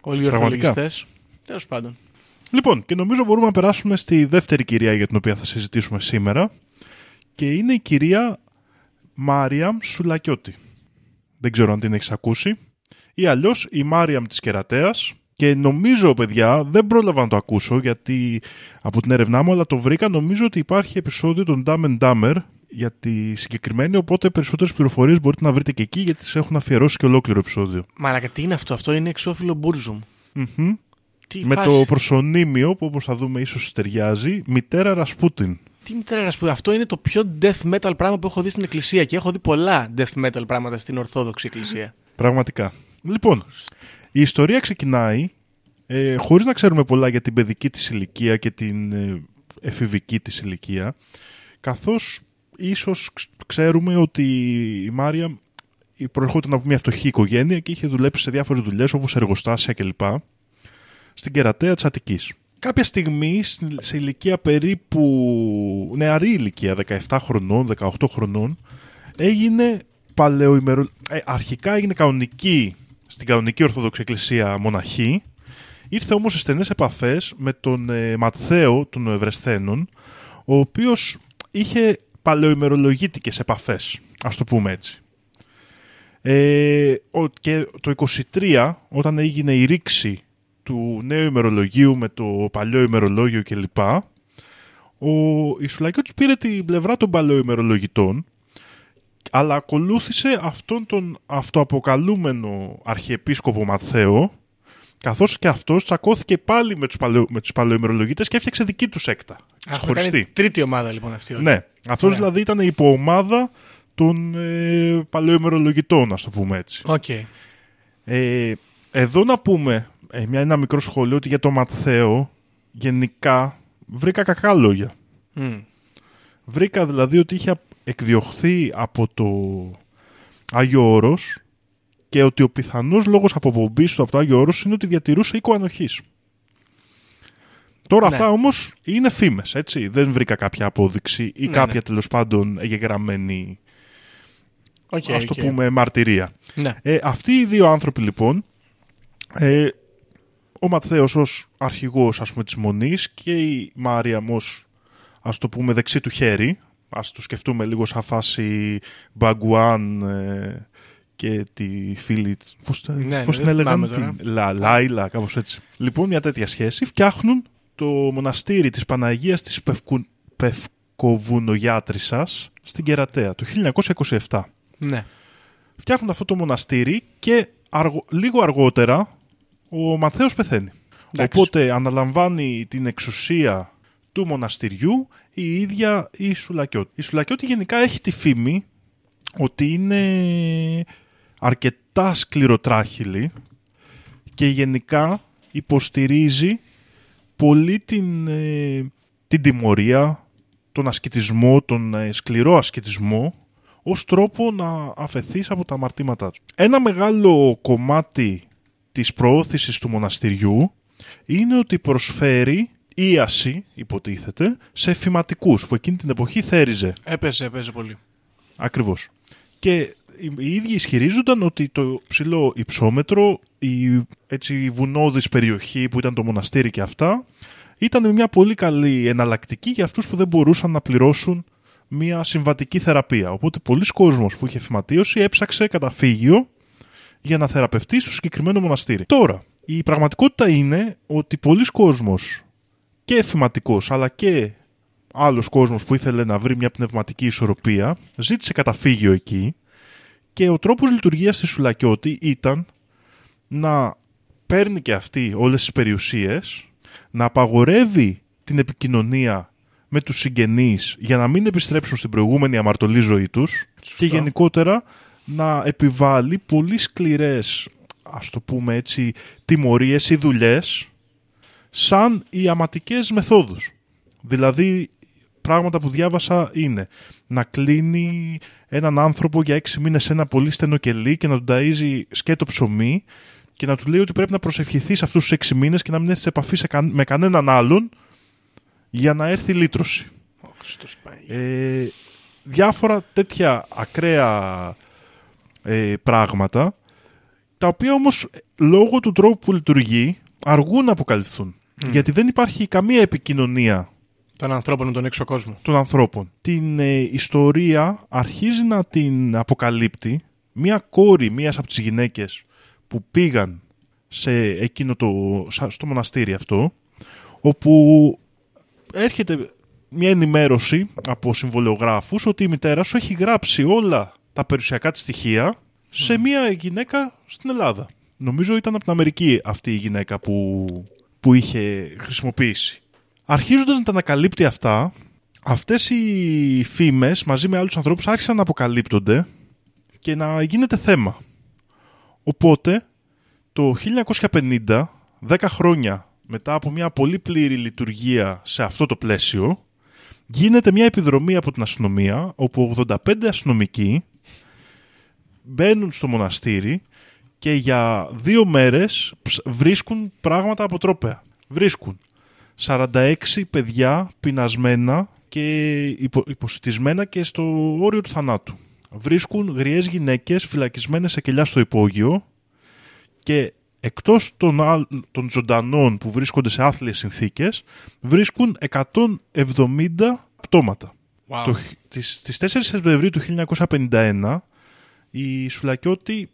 όλοι οι Πραγματικά. ορθολογιστές. Τέλος πάντων. Λοιπόν, και νομίζω μπορούμε να περάσουμε στη δεύτερη κυρία για την οποία θα συζητήσουμε σήμερα. Και είναι η κυρία Μάριαμ Σουλακιώτη. Δεν ξέρω αν την έχεις ακούσει. Ή αλλιώς η Μάριαμ της Κερατέας. Και νομίζω, παιδιά, δεν πρόλαβα να το ακούσω γιατί από την έρευνά μου, αλλά το βρήκα. Νομίζω ότι υπάρχει επεισόδιο των Dumb and Dumber για τη συγκεκριμένη. Οπότε περισσότερες πληροφορίες μπορείτε να βρείτε και εκεί γιατί τις έχουν αφιερώσει και ολόκληρο επεισόδιο. Μαλάκα τι είναι αυτό, αυτό είναι εξώφυλλο Μπούρζουμ. Μμμ. Τι Με φάση; το προσωνύμιο που όπως θα δούμε ίσως ταιριάζει, μητέρα Ρασπούτιν. Τι μητέρα να σου πω, αυτό είναι το πιο death metal πράγμα που έχω δει στην εκκλησία και έχω δει πολλά death metal πράγματα στην Ορθόδοξη Εκκλησία. Πραγματικά. Λοιπόν, η ιστορία ξεκινάει ε, χωρίς να ξέρουμε πολλά για την παιδική της ηλικία και την ε, εφηβική της ηλικία, καθώς ίσως ξ- ξέρουμε ότι η Μάρια ε, προερχόταν από μια φτωχή οικογένεια και είχε δουλέψει σε διάφορες δουλειές όπως εργοστάσια κλπ. Στην κερατέα της Αττικής. Κάποια στιγμή, στην- σε ηλικία περίπου νεαρή ηλικία, 17 χρονών, 18 χρονών, έγινε παλαιοημερο... ε, αρχικά έγινε κανονική, στην κανονική Ορθόδοξη Εκκλησία μοναχή, ήρθε όμως σε στενές επαφές με τον ε, Ματθαίο των Ευρεσθένων, ο οποίος είχε παλαιοημερολογήτικες επαφές, ας το πούμε έτσι. Ε, ο- και το 23, όταν έγινε η ρήξη του νέου ημερολογίου με το παλιό ημερολόγιο κλπ. Ο Ισουλακιώτης πήρε την πλευρά των παλαιοημερολογητών αλλά ακολούθησε αυτόν τον αυτοαποκαλούμενο αρχιεπίσκοπο Ματθαίο καθώς και αυτός τσακώθηκε πάλι με τους, παλαιο, με τους παλαιοημερολογητές και έφτιαξε δική τους σέκτα. Έχουμε Ξεχωριστή. κάνει τρίτη ομάδα λοιπόν αυτή. όλη. Ναι, αυτός Ωραία. δηλαδή ήταν η υποομάδα των ε, παλαιοημερολογητών, ας το πούμε έτσι. Οκ. Ε, εδώ να πούμε ε, μια, ένα μικρό σχόλιο ότι για το Ματθαίο γενικά βρήκα κακά λόγια. Μμ. Βρήκα δηλαδή ότι είχε εκδιωχθεί από το Άγιο Όρος και ότι ο πιθανός λόγος αποπομπής του από το Άγιο Όρος είναι ότι διατηρούσε οίκο ανοχής. Τώρα Ναι. αυτά όμως είναι φήμες, έτσι. Δεν βρήκα κάποια απόδειξη ή Ναι, κάποια ναι. τέλος πάντων εγγεγραμμένη, Οκ, ας το οκ. πούμε, μαρτυρία. Ναι. Ε, αυτοί οι δύο άνθρωποι λοιπόν, ε, ο Ματθαίος ως αρχηγός ας πούμε της Μονής και η Μάρια ως ας το πούμε δεξί του χέρι, ας το σκεφτούμε λίγο σαν φάση Μπαγκουάν ε, και τη φίλη, πώς, τα- Ναι, πώς ναι, την δεν έλεγαν, θυμάμαι την Λα, Λάιλα, κάπως έτσι. Λοιπόν, μια τέτοια σχέση φτιάχνουν το μοναστήρι της Παναγίας της Πευκου, Πευκοβουνογιάτρισσας στην Κερατέα το 1927 ναι. φτιάχνουν αυτό το μοναστήρι και αργο- λίγο αργότερα ο Ματθαίος πεθαίνει. Εντάξει. Οπότε αναλαμβάνει την εξουσία του μοναστηριού η ίδια η Σουλακιώτη. Η Σουλακιώτη γενικά έχει τη φήμη ότι είναι αρκετά σκληροτράχυλη και γενικά υποστηρίζει πολύ την, ε, την τιμωρία, τον ασκητισμό, τον ε, σκληρό ασκητισμό ως τρόπο να αφαιθείς από τα αμαρτήματά τους. Ένα μεγάλο κομμάτι της προώθησης του μοναστηριού είναι ότι προσφέρει ίαση, υποτίθεται, σε φηματικούς που εκείνη την εποχή θέριζε. Έπαιζε, έπαιζε πολύ. Ακριβώς. Και οι- οι ίδιοι ισχυρίζονταν ότι το ψηλό υψόμετρο, η έτσι, βουνώδης περιοχή που ήταν το μοναστήρι και αυτά, ήταν μια πολύ καλή εναλλακτική για αυτούς που δεν μπορούσαν να πληρώσουν μια συμβατική θεραπεία. Οπότε πολλοί κόσμος που είχε φυματίωση έψαξε καταφύγιο για να θεραπευτεί στο συγκεκριμένο μοναστήρι. Τώρα, η πραγματικότητα είναι ότι πολλοί κόσμος και εφηματικός αλλά και άλλος κόσμος που ήθελε να βρει μια πνευματική ισορροπία ζήτησε καταφύγιο εκεί και ο τρόπος λειτουργίας της Σουλακιώτη ήταν να παίρνει και αυτή όλες τις περιουσίες, να απαγορεύει την επικοινωνία με τους συγγενείς για να μην επιστρέψουν στην προηγούμενη αμαρτωλή ζωή τους και γενικότερα να επιβάλλει πολύ σκληρές, ας το πούμε έτσι, τιμωρίες ή δουλειές σαν οι αματικές μεθόδους. Δηλαδή, πράγματα που διάβασα είναι να κλείνει έναν άνθρωπο για έξι μήνες σε ένα πολύ στενό κελί και να του ταΐζει σκέτο ψωμί και να του λέει ότι πρέπει να προσευχηθεί σε αυτούς τους έξι μήνες και να μην έρθει σε επαφή σε καν- με κανέναν άλλον για να έρθει λύτρωση. Ω, Χριστός Παναγία. Ε, διάφορα τέτοια ακραία ε, πράγματα τα οποία όμως λόγω του τρόπου που λειτουργεί αργούν να αποκαλυφθούν. Γιατί δεν υπάρχει καμία επικοινωνία Των ανθρώπων με τον έξω κόσμο. των ανθρώπων. Την ε, ιστορία αρχίζει να την αποκαλύπτει μία κόρη μίας από τις γυναίκες που πήγαν σε εκείνο το, σα- στο μοναστήρι αυτό όπου έρχεται μια ενημέρωση από συμβολιογράφους ότι η μητέρα σου έχει γράψει όλα τα περιουσιακά της στοιχεία σε μια γυναίκα στην Ελλάδα. Νομίζω ήταν από την Αμερική αυτή η γυναίκα που, που είχε χρησιμοποιήσει. Αρχίζοντας να τα ανακαλύπτει αυτά, αυτές οι φήμες μαζί με άλλους ανθρώπους άρχισαν να αποκαλύπτονται και να γίνεται θέμα. Οπότε, το 1950, 10 χρόνια μετά από μια πολύ πλήρη λειτουργία σε αυτό το πλαίσιο, γίνεται μια επιδρομή από την αστυνομία, όπου 85 αστυνομικοί μπαίνουν στο μοναστήρι και για δύο μέρες ψ- βρίσκουν πράγματα αποτρόπαια. Βρίσκουν 46 παιδιά πεινασμένα και υπο, υποσυτισμένα και στο όριο του θανάτου. Βρίσκουν γριές γυναίκες φυλακισμένες σε κελιά στο υπόγειο και εκτός των, άλλ- των ζωντανών που βρίσκονται σε άθλιες συνθήκες βρίσκουν 170 πτώματα. Wow. Το, χ- τις, στις 4 Σεπτεμβρίου του 1951 η Σουλακιώτη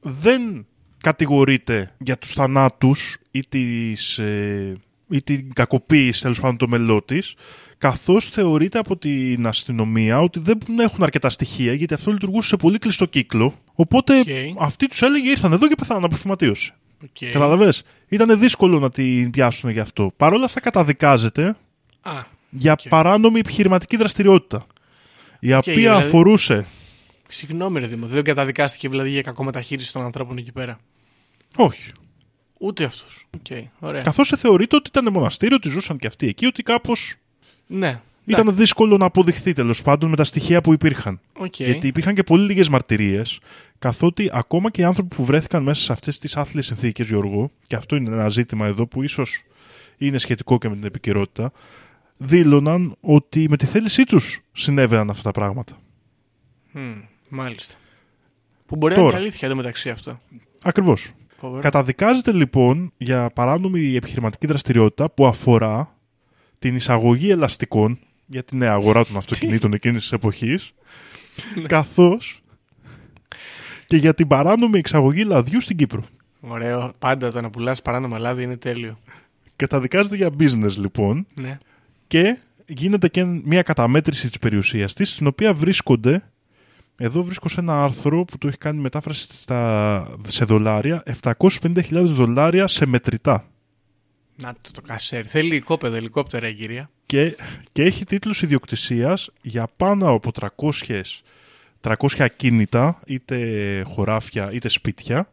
δεν κατηγορείται για τους θανάτους ή, τις, ε, ή την κακοποίηση τέλος πάντων των μελών της, καθώς θεωρείται από την αστυνομία ότι δεν έχουν αρκετά στοιχεία γιατί αυτό λειτουργούσε σε πολύ κλειστό κύκλο οπότε Οκ. αυτή τους έλεγε ήρθαν εδώ και πεθάναν από φυματίωση. Οκ. Καταλαβες, ήταν δύσκολο να την πιάσουν γι' αυτό. Παρ' όλα αυτά καταδικάζεται Α, για Οκ. παράνομη επιχειρηματική δραστηριότητα η οποία δηλαδή- αφορούσε συγγνώμη ρε Δήμο, δεν καταδικάστηκε δηλαδή για κακομεταχείριση των ανθρώπων εκεί πέρα. όχι Ούτε αυτούς. Οκ, ωραία. Καθώς θεωρείται ότι ήταν μοναστήριο, ότι ζούσαν και αυτοί εκεί, ότι κάπως Ναι. ήταν δύσκολο να αποδειχθεί τέλος πάντων με τα στοιχεία που υπήρχαν. Οκ. Γιατί υπήρχαν και πολύ λίγες μαρτυρίες, καθότι ακόμα και οι άνθρωποι που βρέθηκαν μέσα σε αυτές τις άθλιες συνθήκες, Γιώργο, και αυτό είναι ένα ζήτημα εδώ που ίσως είναι σχετικό και με την επικαιρότητα, δήλωναν ότι με τη θέλησή τους συνέβαιναν αυτά τα πράγματα. Μμ, μάλιστα. Που μπορεί να είναι Τώρα. και αλήθεια εντωμεταξύ αυτό. Ακριβώς. Φοβερό. Καταδικάζεται λοιπόν για παράνομη επιχειρηματική δραστηριότητα που αφορά την εισαγωγή ελαστικών για την νέα αγορά των αυτοκινήτων εκείνης της εποχής καθώς και για την παράνομη εξαγωγή λαδιού στην Κύπρο. Ωραίο. Πάντα το να πουλάς παράνομα λάδι είναι τέλειο. Καταδικάζεται για business λοιπόν Ναι. και γίνεται και μια καταμέτρηση της περιουσίας της στην οποία βρίσκονται εδώ βρίσκω σε ένα άρθρο που το έχει κάνει μετάφραση στα, σε δολάρια 750.000 δολάρια σε μετρητά. Να το, το κασέρι. Θέλει οικόπεδο, ελικόπτερα η κυρία. και, και έχει τίτλους ιδιοκτησίας για πάνω από 300, 300 ακίνητα, είτε χωράφια είτε σπίτια,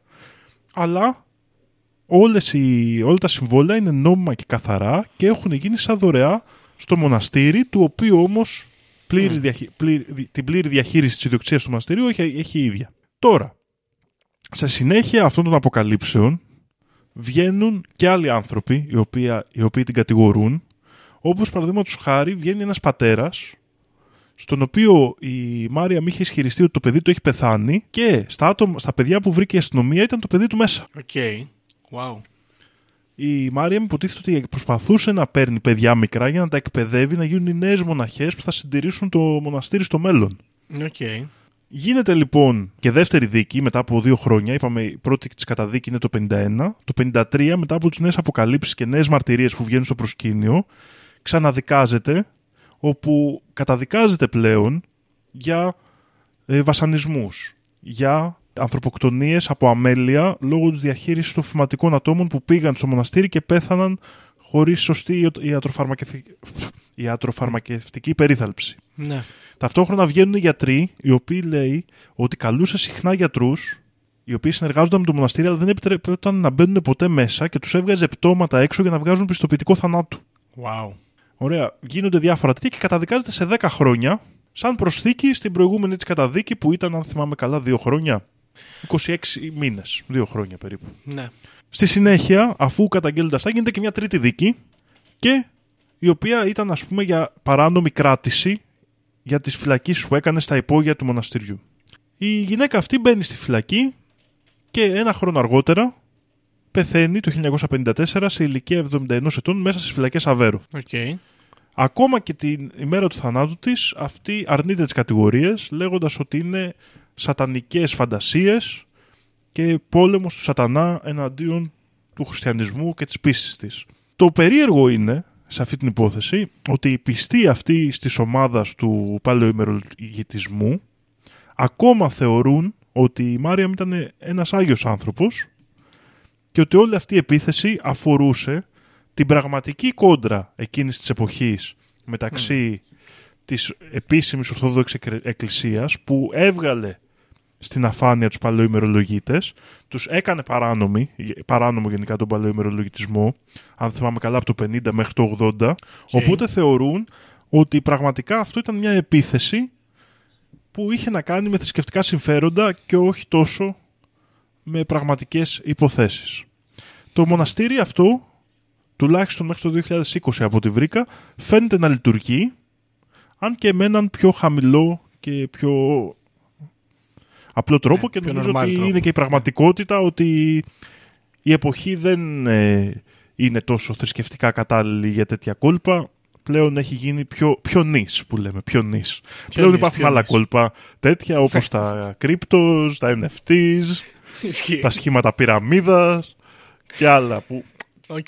αλλά όλες οι, όλα τα συμβόλαια είναι νόμιμα και καθαρά και έχουν γίνει σαν δωρεά στο μοναστήρι, του οποίου όμως πλήρης διαχει- πλήρη- δι- την πλήρη διαχείριση της ιδιοκτησίας του μοναστηρίου έχει, έχει η ίδια. Τώρα, σε συνέχεια αυτών των αποκαλύψεων βγαίνουν και άλλοι άνθρωποι οι οποίοι, οι οποίοι την κατηγορούν όπως παραδείγματος χάρη βγαίνει ένας πατέρας στον οποίο η Μάριαμ είχε ισχυριστεί ότι το παιδί του έχει πεθάνει και στα, άτομα, στα παιδιά που βρήκε η αστυνομία ήταν το παιδί του μέσα. OK. Wow. Η Μάριαμ υποτίθεται ότι προσπαθούσε να παίρνει παιδιά μικρά για να τα εκπαιδεύει να γίνουν οι νέες μοναχές που θα συντηρήσουν το μοναστήρι στο μέλλον. Οκ. Γίνεται λοιπόν και δεύτερη δίκη μετά από δύο χρόνια. Είπαμε η πρώτη της καταδίκη είναι το 51. Το 53 μετά από τις νέες αποκαλύψεις και νέες μαρτυρίες που βγαίνουν στο προσκήνιο, ξαναδικάζεται όπου καταδικάζεται πλέον για ε, βασανισμούς, για ανθρωποκτονίες από αμέλεια λόγω της διαχείρισης των φυματικών ατόμων που πήγαν στο μοναστήρι και πέθαναν χωρίς σωστή ιατροφαρμακευτική, ιατροφαρμακευτική περίθαλψη. Ναι. Ταυτόχρονα βγαίνουν οι γιατροί, οι οποίοι λέει ότι καλούσε συχνά γιατρούς, οι οποίοι συνεργάζονταν με το μοναστήρι, αλλά δεν επιτρέπονταν να μπαίνουν ποτέ μέσα και τους έβγαζε πτώματα έξω για να βγάζουν πιστοποιητικό θανάτου. Wow. Ωραία. Γίνονται διάφορα τέτοια και καταδικάζεται σε 10 χρόνια, σαν προσθήκη στην προηγούμενη της καταδίκη που ήταν, αν θυμάμαι καλά, 2 χρόνια. 26 μήνες. 2 χρόνια περίπου. Ναι. Στη συνέχεια, αφού καταγγέλλονται αυτά, γίνεται και μια τρίτη δίκη και η οποία ήταν ας πούμε για παράνομη κράτηση για τις φυλακίσεις που έκανε στα υπόγεια του μοναστηριού. Η γυναίκα αυτή μπαίνει στη φυλακή και ένα χρόνο αργότερα πεθαίνει το 1954 σε ηλικία 71 ετών μέσα στις φυλακές Αβέρου. Οκ. Ακόμα και την ημέρα του θανάτου της αυτή αρνείται τις κατηγορίες λέγοντας ότι είναι σατανικές φαντασίες και πόλεμος του σατανά εναντίον του χριστιανισμού και της πίστης της. Το περίεργο είναι σε αυτή την υπόθεση ότι οι πιστοί αυτοί της ομάδας του παλαιοημερολογητισμού ακόμα θεωρούν ότι η Μάρια ήταν ένας Άγιος άνθρωπος και ότι όλη αυτή η επίθεση αφορούσε την πραγματική κόντρα εκείνης της εποχής μεταξύ της επίσημης Ορθόδοξης Εκ- Εκκλησίας που έβγαλε στην αφάνεια τους παλαιοημερολογίτες, τους έκανε παράνομοι, παράνομο γενικά τον παλαιοημερολογητισμό, αν θυμάμαι καλά από το 50 μέχρι το 80, οπότε θεωρούν ότι πραγματικά αυτό ήταν μια επίθεση που είχε να κάνει με θρησκευτικά συμφέροντα και όχι τόσο με πραγματικές υποθέσεις. Το μοναστήρι αυτό, τουλάχιστον μέχρι το 2020 από ό,τι βρήκα, φαίνεται να λειτουργεί, αν και με έναν πιο χαμηλό και πιο απλό τρόπο Ναι, και πιο νομίζω normal ότι τρόπο. είναι και η πραγματικότητα ότι η εποχή δεν ε, είναι τόσο θρησκευτικά κατάλληλη για τέτοια κόλπα. Πλέον έχει γίνει πιο, πιο niche που λέμε, πιο niche. Πλέον niche, υπάρχουν πιο άλλα niche. κόλπα τέτοια όπως τα cryptos, τα NFTs, Ισχύει. τα σχήματα πυραμίδας και άλλα που Οκ.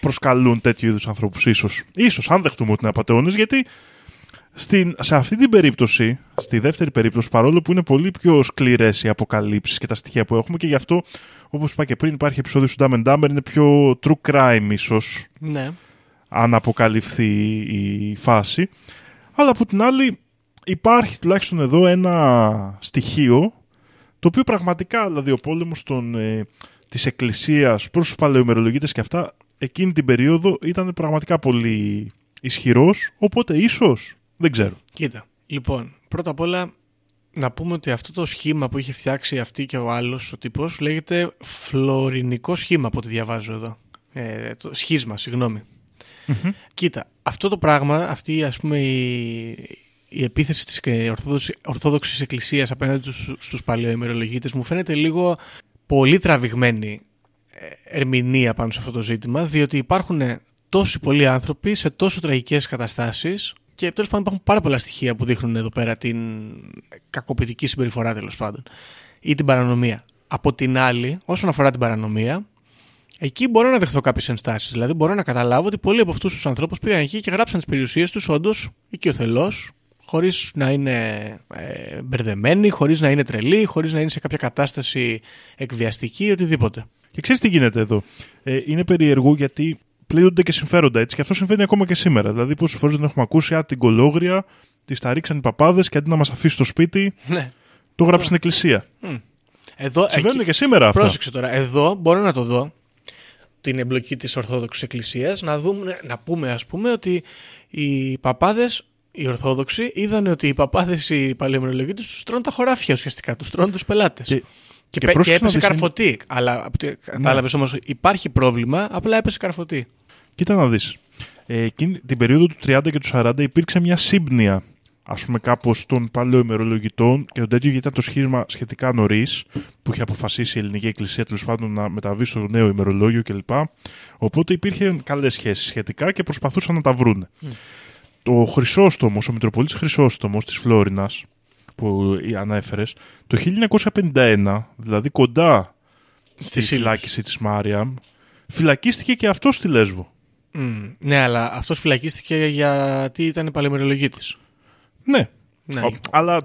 προσκαλούν τέτοιου είδους ανθρώπους ίσως. Ίσως αν δεχτούμε ότι είναι απατεώνες γιατί στην, σε αυτή την περίπτωση, στη δεύτερη περίπτωση, παρόλο που είναι πολύ πιο σκληρές οι αποκαλύψεις και τα στοιχεία που έχουμε και γι' αυτό, όπως είπα και πριν, υπάρχει επεισόδιο του Dumb and Dumber, είναι πιο true crime ίσως, Ναι. αν αποκαλυφθεί η φάση. Αλλά από την άλλη υπάρχει τουλάχιστον εδώ ένα στοιχείο το οποίο πραγματικά, δηλαδή ο πόλεμος των, ε, της εκκλησίας προς τους παλαιομερολογίτες και αυτά εκείνη την περίοδο ήταν πραγματικά πολύ ισχυρός, οπότε ίσως, δεν ξέρω. Κοίτα. Λοιπόν, πρώτα απ' όλα να πούμε ότι αυτό το σχήμα που είχε φτιάξει αυτή και ο άλλος ο τύπος λέγεται φλωρινικό σχήμα από ό,τι διαβάζω εδώ. Ε, το σχίσμα, συγγνώμη. Κοίτα, αυτό το πράγμα, αυτή ας πούμε η, η επίθεση της ε, Ορθόδοξης, Ορθόδοξης Εκκλησίας απέναντι στους, στους παλαιοημερολογίτες μου φαίνεται λίγο πολύ τραβηγμένη ε, ερμηνεία πάνω σε αυτό το ζήτημα, διότι υπάρχουν τόσοι πολλοί άνθρωποι σε τόσο τραγικές καταστάσεις και τέλος πάντων υπάρχουν πάρα πολλά στοιχεία που δείχνουν εδώ πέρα την κακοποιητική συμπεριφορά τέλος πάντων ή την παρανομία. Από την άλλη, όσον αφορά την παρανομία, εκεί μπορώ να δεχτώ κάποιες ενστάσεις. Δηλαδή, μπορώ να καταλάβω ότι πολλοί από αυτούς τους ανθρώπους πήγαν εκεί και γράψαν τις περιουσίες τους όντως οικειοθελώ, χωρίς να είναι ε, μπερδεμένοι, χωρίς να είναι τρελοί, χωρίς να είναι σε κάποια κατάσταση εκβιαστική ή οτιδήποτε. Και ξέρεις τι γίνεται εδώ. Ε, είναι περίεργο γιατί πλήττονται και συμφέροντα έτσι. Και αυτό συμβαίνει ακόμα και σήμερα. Δηλαδή, πόσες φορές δεν έχουμε ακούσει, Α, την κολόγρια, τη τα ρίξαν οι παπάδες και αντί να μας αφήσει στο σπίτι, Ναι. το γράψει στην εκκλησία. Εδώ, Συμβαίνουν εκεί- και σήμερα αυτά. Πρόσεξε τώρα. Εδώ μπορώ να το δω την εμπλοκή της Ορθόδοξης Εκκλησίας να, δούμε, να πούμε ας πούμε ότι οι παπάδες οι Ορθόδοξοι είδαν ότι οι παπάδες οι παλαιομερολογοί τους τρώνε τα χωράφια ουσιαστικά, τους τρώνε τους πελάτες. Και- Και, και πε- και πρόσεξε να έπεσε δεις, είναι- καρφωτή. Αλλά κατάλαβες όμως υπάρχει πρόβλημα, απλά έπεσε καρφωτή. Κοίτα να δεις. Ε, εκείνη την περίοδο του 30 και του 40 υπήρξε μια σύμπνοια ας πούμε κάπως των παλαιοημερολογητών και τον τέτοιο γιατί ήταν το σχήμα σχετικά νωρίς που είχε αποφασίσει η ελληνική εκκλησία τέλος πάντων να μεταβεί στο νέο ημερολόγιο κλπ. Οπότε υπήρχε καλές σχέσεις σχετικά και προσπαθούσαν να τα βρούνε. Το Χρυσόστομος, ο Μητροπολίτης Χρυσόστομος της Φλόρινας που ανέφερες, το 1951, δηλαδή κοντά στη Σύλληψη. φυλάκιση της Μάριαμ, φυλακίστηκε και αυτό στη Λέσβο. Μμ. Ναι, αλλά αυτός φυλακίστηκε γιατί ήταν η παλαιομερολογή της. Ναι. Ναι. Ο- Αλλά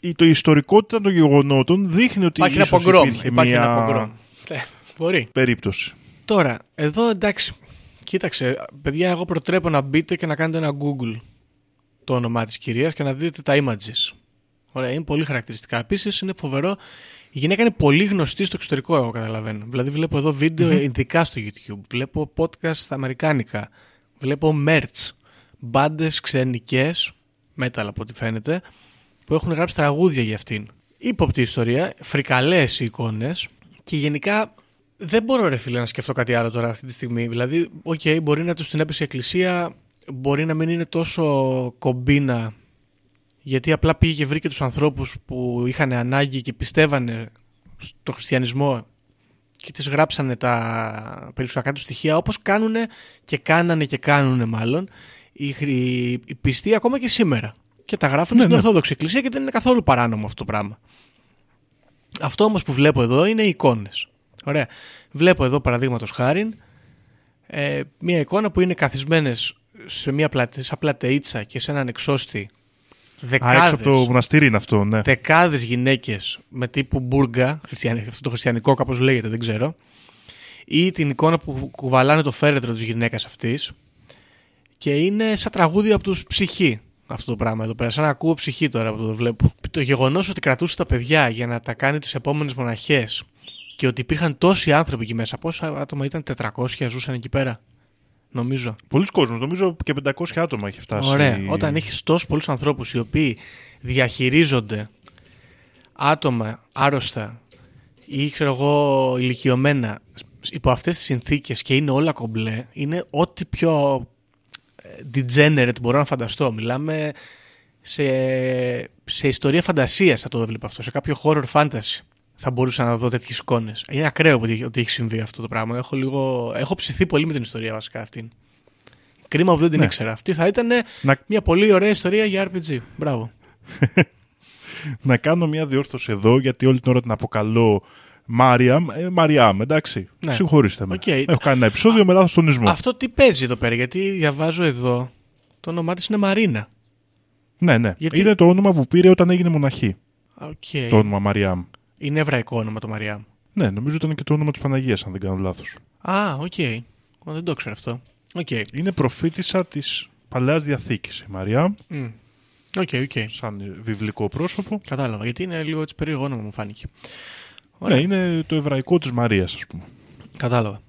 το, το ιστορικότητα των γεγονότων δείχνει ότι Υπάρχει ένα ίσως πογκρόμ. υπήρχε Υπάρχει μια ένα πογκρόμ. Ναι, Μπορεί. περίπτωση. Τώρα, εδώ εντάξει, κοίταξε, παιδιά, εγώ προτρέπω να μπείτε και να κάνετε ένα Google το όνομα της κυρίας και να δείτε τα images. Ωραία, είναι πολύ χαρακτηριστικά. Επίσης, είναι φοβερό. Η γυναίκα είναι πολύ γνωστή στο εξωτερικό, εγώ καταλαβαίνω. Δηλαδή, βλέπω εδώ βίντεο ειδικά στο YouTube. Βλέπω podcast στα αμερικάνικα. Βλέπω merch. Μπάντες ξενικές, metal από ό,τι φαίνεται, που έχουν γράψει τραγούδια για αυτήν. Ύποπτη ιστορία, φρικαλέες εικόνες και γενικά δεν μπορώ ρε φίλε να σκεφτώ κάτι άλλο τώρα αυτή τη στιγμή. Δηλαδή, οκ, μπορεί να τους την έπεσε η εκκλησία, μπορεί να μην είναι τόσο κομπίνα γιατί απλά πήγε και βρήκε τους ανθρώπους που είχαν ανάγκη και πιστεύανε στο χριστιανισμό και τις γράψανε τα περιουσιακά τους στοιχεία όπως κάνουν και κάνανε και κάνουν μάλλον οι, χρη- οι πιστοί ακόμα και σήμερα. Και τα γράφουν Ναι, στην ναι. Ορθόδοξη Εκκλησία και δεν είναι καθόλου παράνομο αυτό το πράγμα. Αυτό όμως που βλέπω εδώ είναι οι εικόνες. Ωραία. Βλέπω εδώ παραδείγματος χάρη ε, μια εικόνα που είναι καθισμένες σε μια πλατε, σαν πλατεΐτσα και σε έναν εξώστη Α, έξω από το δεκάδες, μοναστήρι είναι αυτό, ναι. δεκάδες γυναίκες με τύπου μπουργκα, χριστιανι- αυτό το χριστιανικό κάπως λέγεται, δεν ξέρω, ή την εικόνα που κουβαλάνε το φέρετρο της γυναίκας αυτής και είναι σαν τραγούδι από τους ψυχή αυτό το πράγμα εδώ πέρα. Σαν να ακούω ψυχή τώρα που το βλέπω. Το γεγονός ότι κρατούσε τα παιδιά για να τα κάνει τις επόμενες μοναχές και ότι υπήρχαν τόσοι άνθρωποι εκεί μέσα. Πόσα άτομα ήταν, 400 ζούσαν εκεί πέρα; Νομίζω. Πολλοί κόσμος, νομίζω και 500 άτομα έχει φτάσει. Ωραία. Όταν έχεις τόσους πολλούς ανθρώπους οι οποίοι διαχειρίζονται άτομα άρρωστα ή ξέρω εγώ ηλικιωμένα υπό αυτές τις συνθήκες και είναι όλα κομπλέ, είναι ό,τι πιο ε, degenerate μπορώ να φανταστώ. Μιλάμε σε, σε ιστορία φαντασίας θα το έβλεπα αυτό, σε κάποιο horror fantasy θα μπορούσα να δω τέτοιες εικόνες. Είναι ακραίο ότι, ότι έχει συμβεί αυτό το πράγμα. Έχω, λίγο, έχω ψηθεί πολύ με την ιστορία βασικά αυτήν. Κρίμα που δεν την Ναι. ήξερα. Αυτή θα ήταν Να- μια πολύ ωραία ιστορία για RPG. Μπράβο. Να κάνω μια διόρθωση εδώ, γιατί όλη την ώρα την αποκαλώ Μάριαμ. Ε, Μαριάμ, εντάξει. Ναι. Συγχωρήστε με. Οκ. Έχω κάνει ένα επεισόδιο με λάθος τονισμό. Αυτό τι παίζει εδώ πέρα, γιατί διαβάζω εδώ το όνομά της είναι Μαρίνα. Ναι, ναι. Γιατί- Είναι το όνομα που πήρε όταν έγινε μοναχή. Οκ. Το όνομα Μαριάμ. Είναι εβραϊκό όνομα το Μαριάμ. Ναι, νομίζω ήταν και το όνομα της Παναγίας, αν δεν κάνω λάθος. Α, οκ. Ω, Δεν το ξέρω αυτό. Οκ. Είναι προφήτισσα της Παλαιάς Διαθήκης η Μαριάμ, Μμ. OK, OK. σαν βιβλικό πρόσωπο. Κατάλαβα, γιατί είναι λίγο έτσι περίεργο όνομα μου φάνηκε. Ναι, είναι το εβραϊκό της Μαρίας, ας πούμε. Κατάλαβα.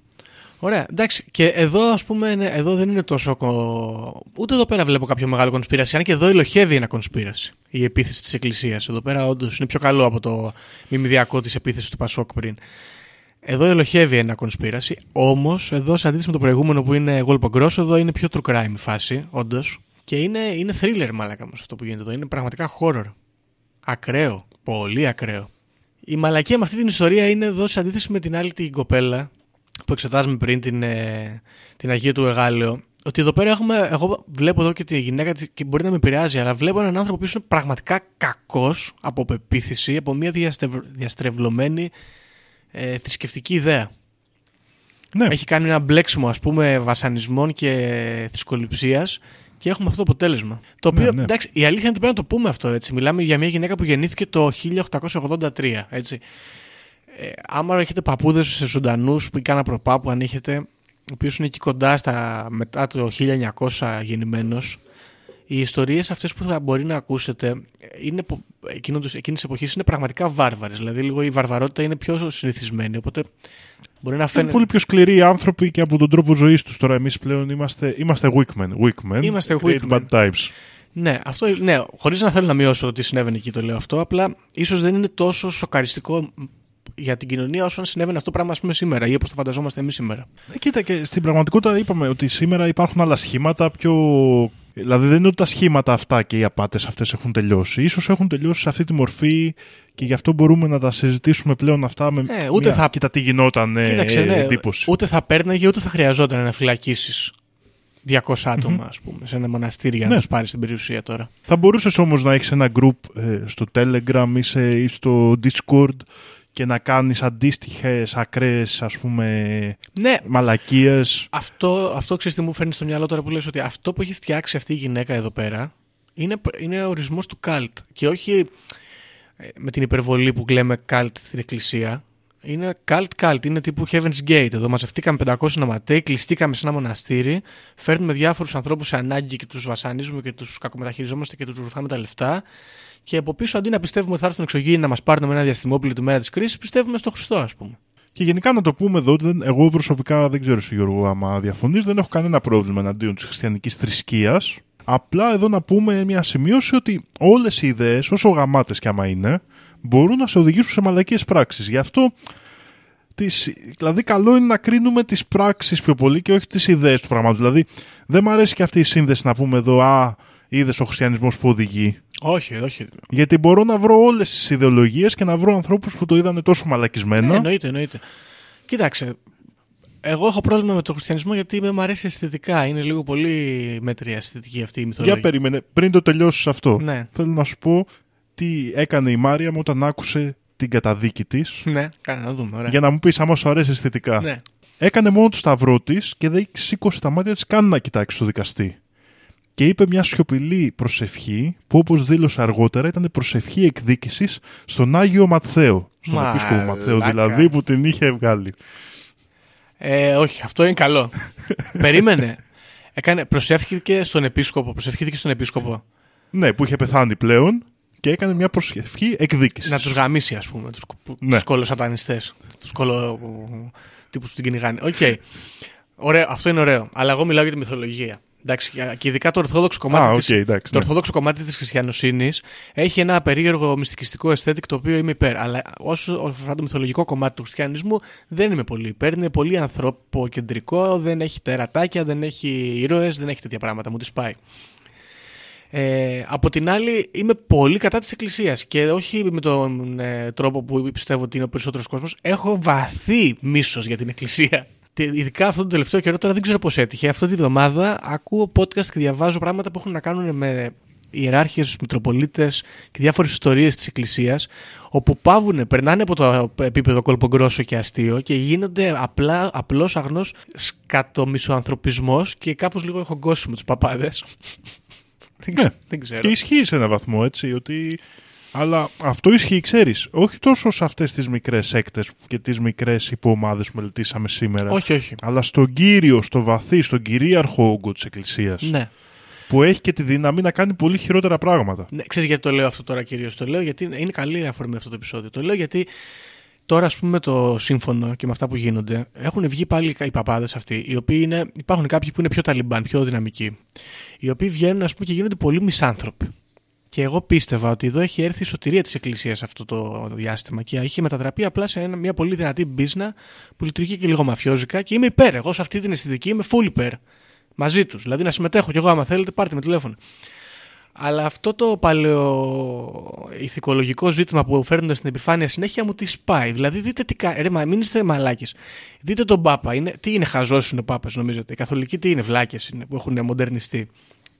Ωραία, εντάξει. Και εδώ, ας πούμε, είναι- εδώ δεν είναι τόσο. κο- Ούτε εδώ πέρα βλέπω κάποιο μεγάλο κονσπίραση. Αν και εδώ ελοχεύει ένα κονσπίραση. Η επίθεση της Εκκλησίας. Εδώ πέρα, όντως, είναι πιο καλό από το μιμηδιακό της επίθεσης του Πασόκ πριν. Εδώ ελοχεύει ένα κονσπίραση. Όμως, εδώ σε αντίθεση με το προηγούμενο που είναι Γόλπο Γκρόσο, εδώ είναι πιο true crime η φάση, όντως. Και είναι, είναι thriller, μάλακα μας αυτό που γίνεται εδώ. Είναι πραγματικά horror. Ακραίο. Πολύ ακραίο. Η μαλακία με αυτή την ιστορία είναι εδώ σε αντίθεση με την άλλη την κοπέλα που εξετάζουμε πριν την, ε, την Αγία του Εγάλεο. Ότι εδώ πέρα έχουμε, εγώ βλέπω εδώ και τη γυναίκα της και μπορεί να με επηρεάζει, αλλά βλέπω έναν άνθρωπο που είναι πραγματικά κακός από πεποίθηση, από μια διαστευ- διαστρεβλωμένη ε, θρησκευτική ιδέα. Ναι, Έχει κάνει ένα μπλέξιμο ας πούμε βασανισμών και θρησκοληψίας και έχουμε αυτό το αποτέλεσμα. Το οποίο, Ναι, ναι. εντάξει, η αλήθεια είναι ότι πρέπει να το πούμε αυτό έτσι. Μιλάμε για μια γυναίκα που γεννήθηκε το 1883, έτσι. Ε, άμα έχετε παππούδες ζωντανούς που κάνα προπάπου, αν έχετε, ο οποίος είναι εκεί κοντά στα, μετά το 1900 γεννημένος, οι ιστορίες αυτές που θα μπορεί να ακούσετε είναι, εκείνης της εποχής είναι πραγματικά βάρβαρες. Δηλαδή, λίγο η βαρβαρότητα είναι πιο συνηθισμένη. Οπότε μπορεί να Είναι φαίνεται. πολύ πιο σκληροί άνθρωποι και από τον τρόπο ζωής τους. Τώρα εμείς πλέον είμαστε, είμαστε weak men. Weak men. Είμαστε Create weak men. bad times. Ναι, αυτό, ναι χωρίς να θέλω να μειώσω το τι συνέβαινε εκεί, το λέω αυτό. Απλά ίσως δεν είναι τόσο σοκαριστικό για την κοινωνία όσο αν συνέβαινε αυτό το πράγμα ας πούμε, σήμερα ή όπως το φανταζόμαστε εμείς σήμερα. Ε, κοίτα, και στην πραγματικότητα είπαμε ότι σήμερα υπάρχουν άλλα σχήματα πιο. Δηλαδή δεν είναι ότι τα σχήματα αυτά και οι απάτες αυτές έχουν τελειώσει. Ίσως έχουν τελειώσει σε αυτή τη μορφή και γι' αυτό μπορούμε να τα συζητήσουμε πλέον αυτά με Ε, ούτε μια, θα- κοίτα τι γινόταν ε, Κοίταξε, ναι, εντύπωση. ούτε θα παίρναγε ούτε θα χρειαζόταν να φυλακίσεις 200 άτομα, ας πούμε, σε ένα μοναστήρι για να Ναι. τους πάρεις την περιουσία τώρα. Θα μπορούσες όμως να έχεις ένα group ε, στο Telegram ή, σε, ή στο Discord και να κάνεις αντίστοιχες ακραίες ας πούμε Ναι, μαλακίες αυτό, αυτό ξέρεις τι μου φέρνει στο μυαλό τώρα που λες ότι αυτό που έχει φτιάξει αυτή η γυναίκα εδώ πέρα είναι, είναι ο ορισμός του καλτ και όχι ε, με την υπερβολή που λέμε καλτ στην εκκλησία. Είναι καλτ καλτ, είναι τύπου Heaven's Gate. Εδώ μαζευτήκαμε 500 νοματέοι, κλειστήκαμε σε ένα μοναστήρι, φέρνουμε διάφορους ανθρώπους σε ανάγκη και τους βασανίζουμε και τους κακομεταχειριζόμαστε και τους ρουφάμε τα λεφτά. Και από πίσω αντί να πιστεύουμε ότι θα έρθουν εξωγήινοι να μας πάρουν με ένα διαστημόπλαιο τη μέρα της κρίσης, πιστεύουμε στο Χριστό, ας πούμε. Και γενικά να το πούμε εδώ, ότι δεν, εγώ προσωπικά δεν ξέρω εσύ Γιώργο άμα διαφωνείς, δεν έχω κανένα πρόβλημα εναντίον της χριστιανικής θρησκείας. Απλά εδώ να πούμε μια σημείωση ότι όλες οι ιδέες, όσο γαμάτες κι άμα είναι, μπορούν να σε οδηγήσουν σε μαλακίες πράξεις. Γι' αυτό, τις, δηλαδή καλό είναι να κρίνουμε τις πράξεις πιο πολύ και όχι τις ιδέες του πράγματος. Δηλαδή δεν μου αρέσει και αυτή η σύνδεση να πούμε εδώ, α, είδες ο χριστιανισμός που οδηγεί; Όχι, όχι. Γιατί μπορώ να βρω όλες τις ιδεολογίες και να βρω ανθρώπους που το είδανε τόσο μαλακισμένα. Ναι, εννοείται, εννοείται. Κοίταξε, εγώ έχω πρόβλημα με τον χριστιανισμό γιατί με μου αρέσει αισθητικά. Είναι λίγο πολύ μέτρια αισθητική αυτή η μυθολογία. Για περίμενε, πριν το τελειώσεις αυτό. Ναι. Θέλω να σου πω τι έκανε η Μάρια μου όταν άκουσε την καταδίκη της. Ναι, κάνε να δούμε. Ωραία. Για να μου πεις άμα σου αρέσει αισθητικά. Ναι. Έκανε μόνο το σταυρό της και δεν σήκωσε τα μάτια της καν να κοιτάξει το δικαστή. Και είπε μια σιωπηλή προσευχή που όπως δήλωσε αργότερα ήταν προσευχή εκδίκησης στον Άγιο Ματθαίο. Στον Μαλάκα. επίσκοπο Ματθαίο δηλαδή που την είχε βγάλει. Ε, όχι, αυτό είναι καλό. Περίμενε. Έκανε, προσεύχθηκε στον επίσκοπο. Προσευχήθηκε στον επίσκοπο. Ναι, που είχε πεθάνει πλέον και έκανε μια προσευχή εκδίκησης. Να τους γαμίσει, ας πούμε. Τους Ναι. τους κωλοσατανιστές. Τους κωλο. τύπους που την κυνηγάνε. Οκ. Ωραίο, αυτό είναι ωραίο. Αλλά εγώ μιλάω για τη μυθολογία. Εντάξει, και ειδικά το ορθόδοξο κομμάτι. Α, της- οκ, εντάξει, το ναι. ορθόδοξο κομμάτι της χριστιανοσύνης έχει ένα περίεργο μυστικιστικό aesthetic το οποίο είμαι υπέρ. Αλλά όσο αφορά το μυθολογικό κομμάτι του χριστιανισμού δεν είμαι πολύ υπέρ. Είναι πολύ ανθρωποκεντρικό, δεν έχει τερατάκια, δεν έχει ήρωες, δεν έχει τέτοια πράγματα. Μου τη σπάει. Ε, από την άλλη, είμαι πολύ κατά της Εκκλησίας και όχι με τον ε, τρόπο που πιστεύω ότι είναι ο περισσότερος κόσμος. Έχω βαθύ μίσος για την Εκκλησία. Και ειδικά αυτό το τελευταίο καιρό, τώρα δεν ξέρω πώς έτυχε. Αυτή τη βδομάδα ακούω podcast και διαβάζω πράγματα που έχουν να κάνουν με ιεράρχες, μητροπολίτε και διάφορες ιστορίες της Εκκλησίας, όπου πάβουν, περνάνε από το επίπεδο κολπογκρόσο και αστείο και γίνονται απλά, απλώς αγνός σκατομισοανθρωπισμός και κάπως λίγο έχω γκώσει με τους παπάδες. δεν, ξε- Ναι. δεν ξέρω. Και ισχύει σε ένα βαθμό έτσι, ότι... Αλλά αυτό ισχύει, ξέρεις, όχι τόσο σε αυτές τις μικρές έκτες και τις μικρές υποομάδες που μελετήσαμε σήμερα, Όχι, όχι. αλλά στον κύριο, στο βαθύ, στον κυρίαρχο όγκο της Εκκλησίας, Ναι. που έχει και τη δύναμη να κάνει πολύ χειρότερα πράγματα. ναι. Ξέρεις γιατί το λέω αυτό τώρα κυρίως. Το λέω γιατί είναι είναι καλή αφορμή αυτό το επεισόδιο. Το λέω γιατί τώρα ας πούμε το σύμφωνο και με αυτά που γίνονται έχουν βγει πάλι οι παπάδες αυτοί οι οποίοι είναι, υπάρχουν κάποιοι που είναι πιο ταλιμπάν, πιο δυναμικοί οι οποίοι βγαίνουν ας πούμε και γίνονται πολύ μισάνθρωποι. Και εγώ πίστευα ότι εδώ έχει έρθει η σωτηρία της Εκκλησίας αυτό το διάστημα και είχε μετατραπεί απλά σε ένα, μια πολύ δυνατή μπίζνα που λειτουργεί και λίγο μαφιόζικα και είμαι υπέρ. Εγώ σε αυτή την αισθητική είμαι full υπέρ. Μαζί τους. Δηλαδή να συμμετέχω κι εγώ, άμα θέλετε, πάρτε με τηλέφωνο. Αλλά αυτό το παλαιό ηθικολογικό ζήτημα που φέρνουν στην επιφάνεια συνέχεια μου τη σπάει. Δηλαδή, δείτε τι κάνει. Ρε, μα μην είστε μαλάκες. Δείτε τον Πάπα. Είναι, τι είναι χαζός είναι ο Πάπας, νομίζετε. Οι καθολικοί τι είναι, βλάκες είναι που έχουν μοντερνιστεί.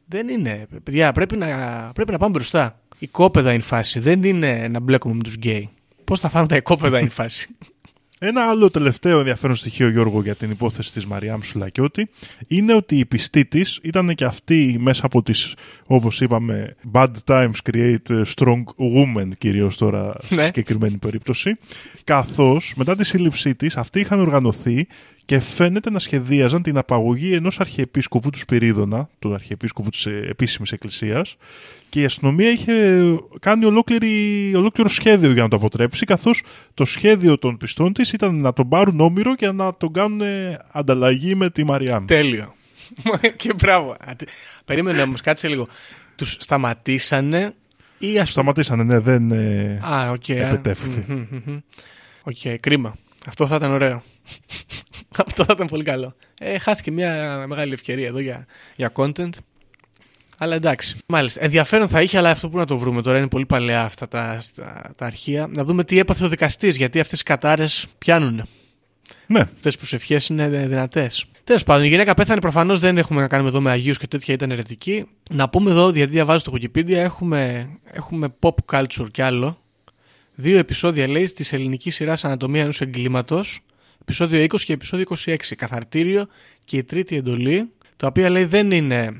Δεν είναι. Παιδιά, πρέπει να, πρέπει να πάμε μπροστά. Η κόπεδα είναι φάση. Δεν είναι να μπλέκουμε με τους γκέι. Πώς θα φάμε τα οικόπεδα είναι φάση. Ένα άλλο τελευταίο ενδιαφέρον στοιχείο, Γιώργο, για την υπόθεση της Μαριάμ Σουλακιώτη είναι ότι η πιστή της ήταν και αυτή μέσα από τις, όπως είπαμε, bad times create strong women, κυρίως τώρα στη Ναι. συγκεκριμένη περίπτωση. Καθώς μετά τη σύλληψή της αυτοί είχαν οργανωθεί και φαίνεται να σχεδίαζαν την απαγωγή ενός αρχιεπίσκοπου του Σπυρίδωνα, του αρχιεπίσκοπου της ε, επίσημης εκκλησίας και η αστυνομία είχε κάνει ολόκληρη, ολόκληρο σχέδιο για να το αποτρέψει καθώς το σχέδιο των πιστών της ήταν να τον πάρουν όμηρο και να τον κάνουν ε, ανταλλαγή με τη Μαριάμ. Τέλειο. και μπράβο. Αντε- Περίμενε όμως, κάτσε λίγο. Τους σταματήσανε ή α Σταματήσανε, ναι, δεν... ε, Α, οκ. α. Επετεύχθη. Μμμ, μμμ, μμμ. Οκ, κρίμα. Αυτό θα ήταν ωραίο. Αυτό θα ήταν πολύ καλό. Ε, χάθηκε μια μεγάλη ευκαιρία εδώ για, για content. Αλλά εντάξει. Μάλιστα. Ενδιαφέρον θα είχε, αλλά αυτό που να το βρούμε τώρα είναι πολύ παλαιά αυτά τα, τα, τα αρχεία. Να δούμε τι έπαθε ο δικαστής, γιατί αυτές οι κατάρες πιάνουν. ναι, Αυτές τι προσευχές είναι δυνατές. Τέλος πάντων, η γυναίκα πέθανε. Προφανώς δεν έχουμε να κάνουμε εδώ με Αγίους και τέτοια, ήταν ερετική. Να πούμε εδώ, γιατί διαβάζω στο Wikipedia, έχουμε, έχουμε pop culture κι άλλο. Δύο επεισόδια λέει της ελληνικής σειράς Ανατομία ενός εγκλήματος. Επεισόδιο 20 και επεισόδιο 26. Καθαρτήριο και η τρίτη εντολή. Τα οποία λέει δεν είναι.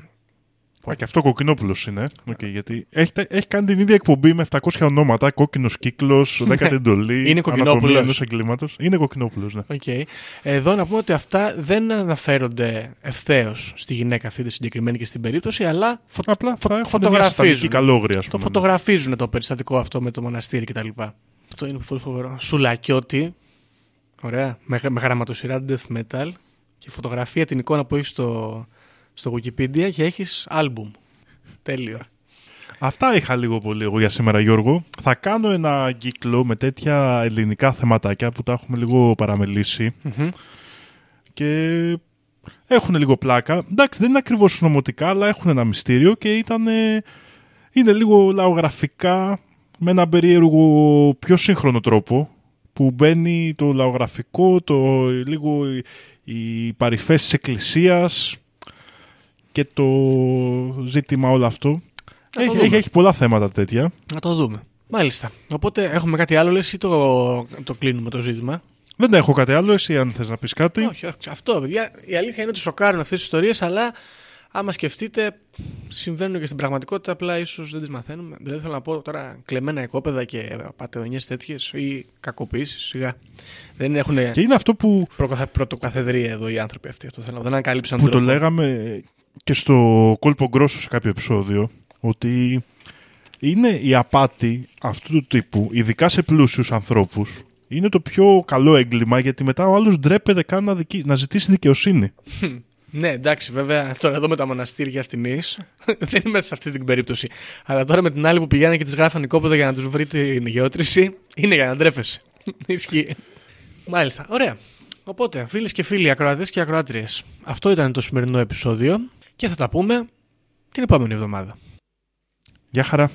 Α, και αυτό Κοκκινόπουλος είναι. Οκ, γιατί έχει, έχει κάνει την ίδια εκπομπή με 700 ονόματα. Κόκκινος κύκλος, 10η εντολή. Είναι Κοκκινόπουλος. ενός εγκλήματος. Είναι Κοκκινόπουλος, ναι. Οκ. Εδώ να πούμε ότι αυτά δεν αναφέρονται ευθέως στη γυναίκα αυτή τη συγκεκριμένη και στην περίπτωση, αλλά φω... Απλά θα έχουν μια φωτογραφίζουν. σατανική καλόγρια, ας Το πούμε. φωτογραφίζουν το περιστατικό αυτό με το μοναστήρι κτλ. Αυτό είναι πολύ φοβερό. Σουλακιώτη. Ωραία. Με, με γραμματοσυρά death metal. Και φωτογραφία την εικόνα που έχεις στο, στο Wikipedia και έχεις album. Τέλειο. Αυτά είχα λίγο πολύ εγώ για σήμερα, Γιώργο. Θα κάνω ένα κύκλο με τέτοια ελληνικά θεματάκια που τα έχουμε λίγο παραμελήσει Μμμ. και έχουν λίγο πλάκα. Εντάξει, δεν είναι ακριβώς νομοτικά, αλλά έχουν ένα μυστήριο και ήταν, είναι λίγο λαογραφικά με ένα περίεργο πιο σύγχρονο τρόπο που μπαίνει το λαογραφικό, το λίγο οι παρυφές της εκκλησίας και το ζήτημα όλο αυτό. το Έχει, δούμε. έχει, έχει πολλά θέματα τέτοια. Να το δούμε. Μάλιστα. Οπότε έχουμε κάτι άλλο, λες, ή το, το κλείνουμε το ζήτημα; Δεν έχω κάτι άλλο, εσύ αν θες να πεις κάτι. Όχι, όχι. Αυτό, παιδιά. Η αλήθεια είναι ότι σοκάρουν αυτές τις ιστορίες, αλλά άμα σκεφτείτε, συμβαίνουν και στην πραγματικότητα, απλά ίσως δεν τις μαθαίνουμε. Δηλαδή θέλω να πω τώρα κλεμμένα οικόπεδα και πατεωνιές τέτοιες ή κακοποιήσεις, σιγά. Δεν έχουν Και είναι αυτό που, πρωτοκαθεδρία εδώ οι άνθρωποι αυτοί. Αυτό θέλω. να πω. Δεν ανακαλύψαν που το τρόπο. λέγαμε και στο κόλπο γκρόσο σε κάποιο επεισόδιο, ότι είναι η απάτη αυτού του τύπου, ειδικά σε πλούσιους ανθρώπους, είναι το πιο καλό έγκλημα γιατί μετά ο άλλος ντρέπεται καν να, δικη- να ζητήσει δικαιοσύνη. Ναι, εντάξει, βέβαια, τώρα εδώ με τα μοναστήρια αυτήν δεν είμαι σε αυτή την περίπτωση. Αλλά τώρα με την άλλη που πηγαίνανε και τις γράφαν οικόπεδα για να τους βρει την γεώτρηση, είναι για να ντρέπεσαι. Ισχύει. Μάλιστα, ωραία. Οπότε, φίλες και φίλοι, ακροατές και ακροάτριες, αυτό ήταν το σημερινό επεισόδιο και θα τα πούμε την επόμενη εβδομάδα. Γεια χαρά.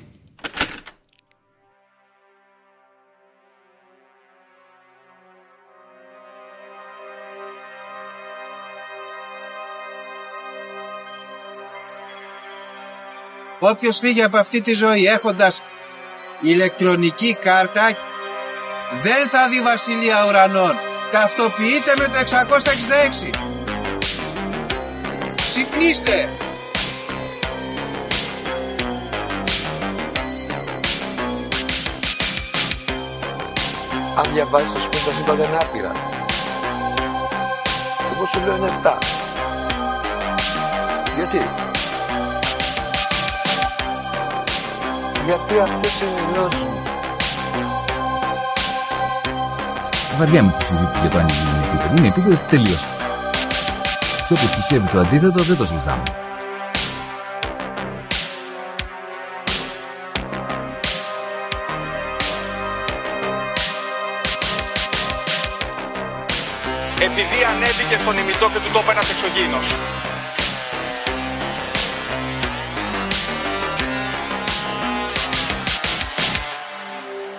Όποιος φύγει από αυτή τη ζωή έχοντας ηλεκτρονική κάρτα δεν θα δει βασιλεία ουρανών. Ταυτοποιείτε με το 666. Ξυπνήστε! Αν διαβάζεις, θα σου πει τα σύμπαντα είναι άπειρα. Εγώ σου λέω είναι 7. Γιατί; Γιατί αυτές ενημερώσουν. Βαριά με τη συζήτηση για το αν είναι επίπεδο. Είναι επίπεδο τελείως. Και όποιος πιστεύει το αντίθετο δεν το συζητάμε. Επειδή ανέβηκε στον ημιτό και του τόπου ένας εξωγήινος.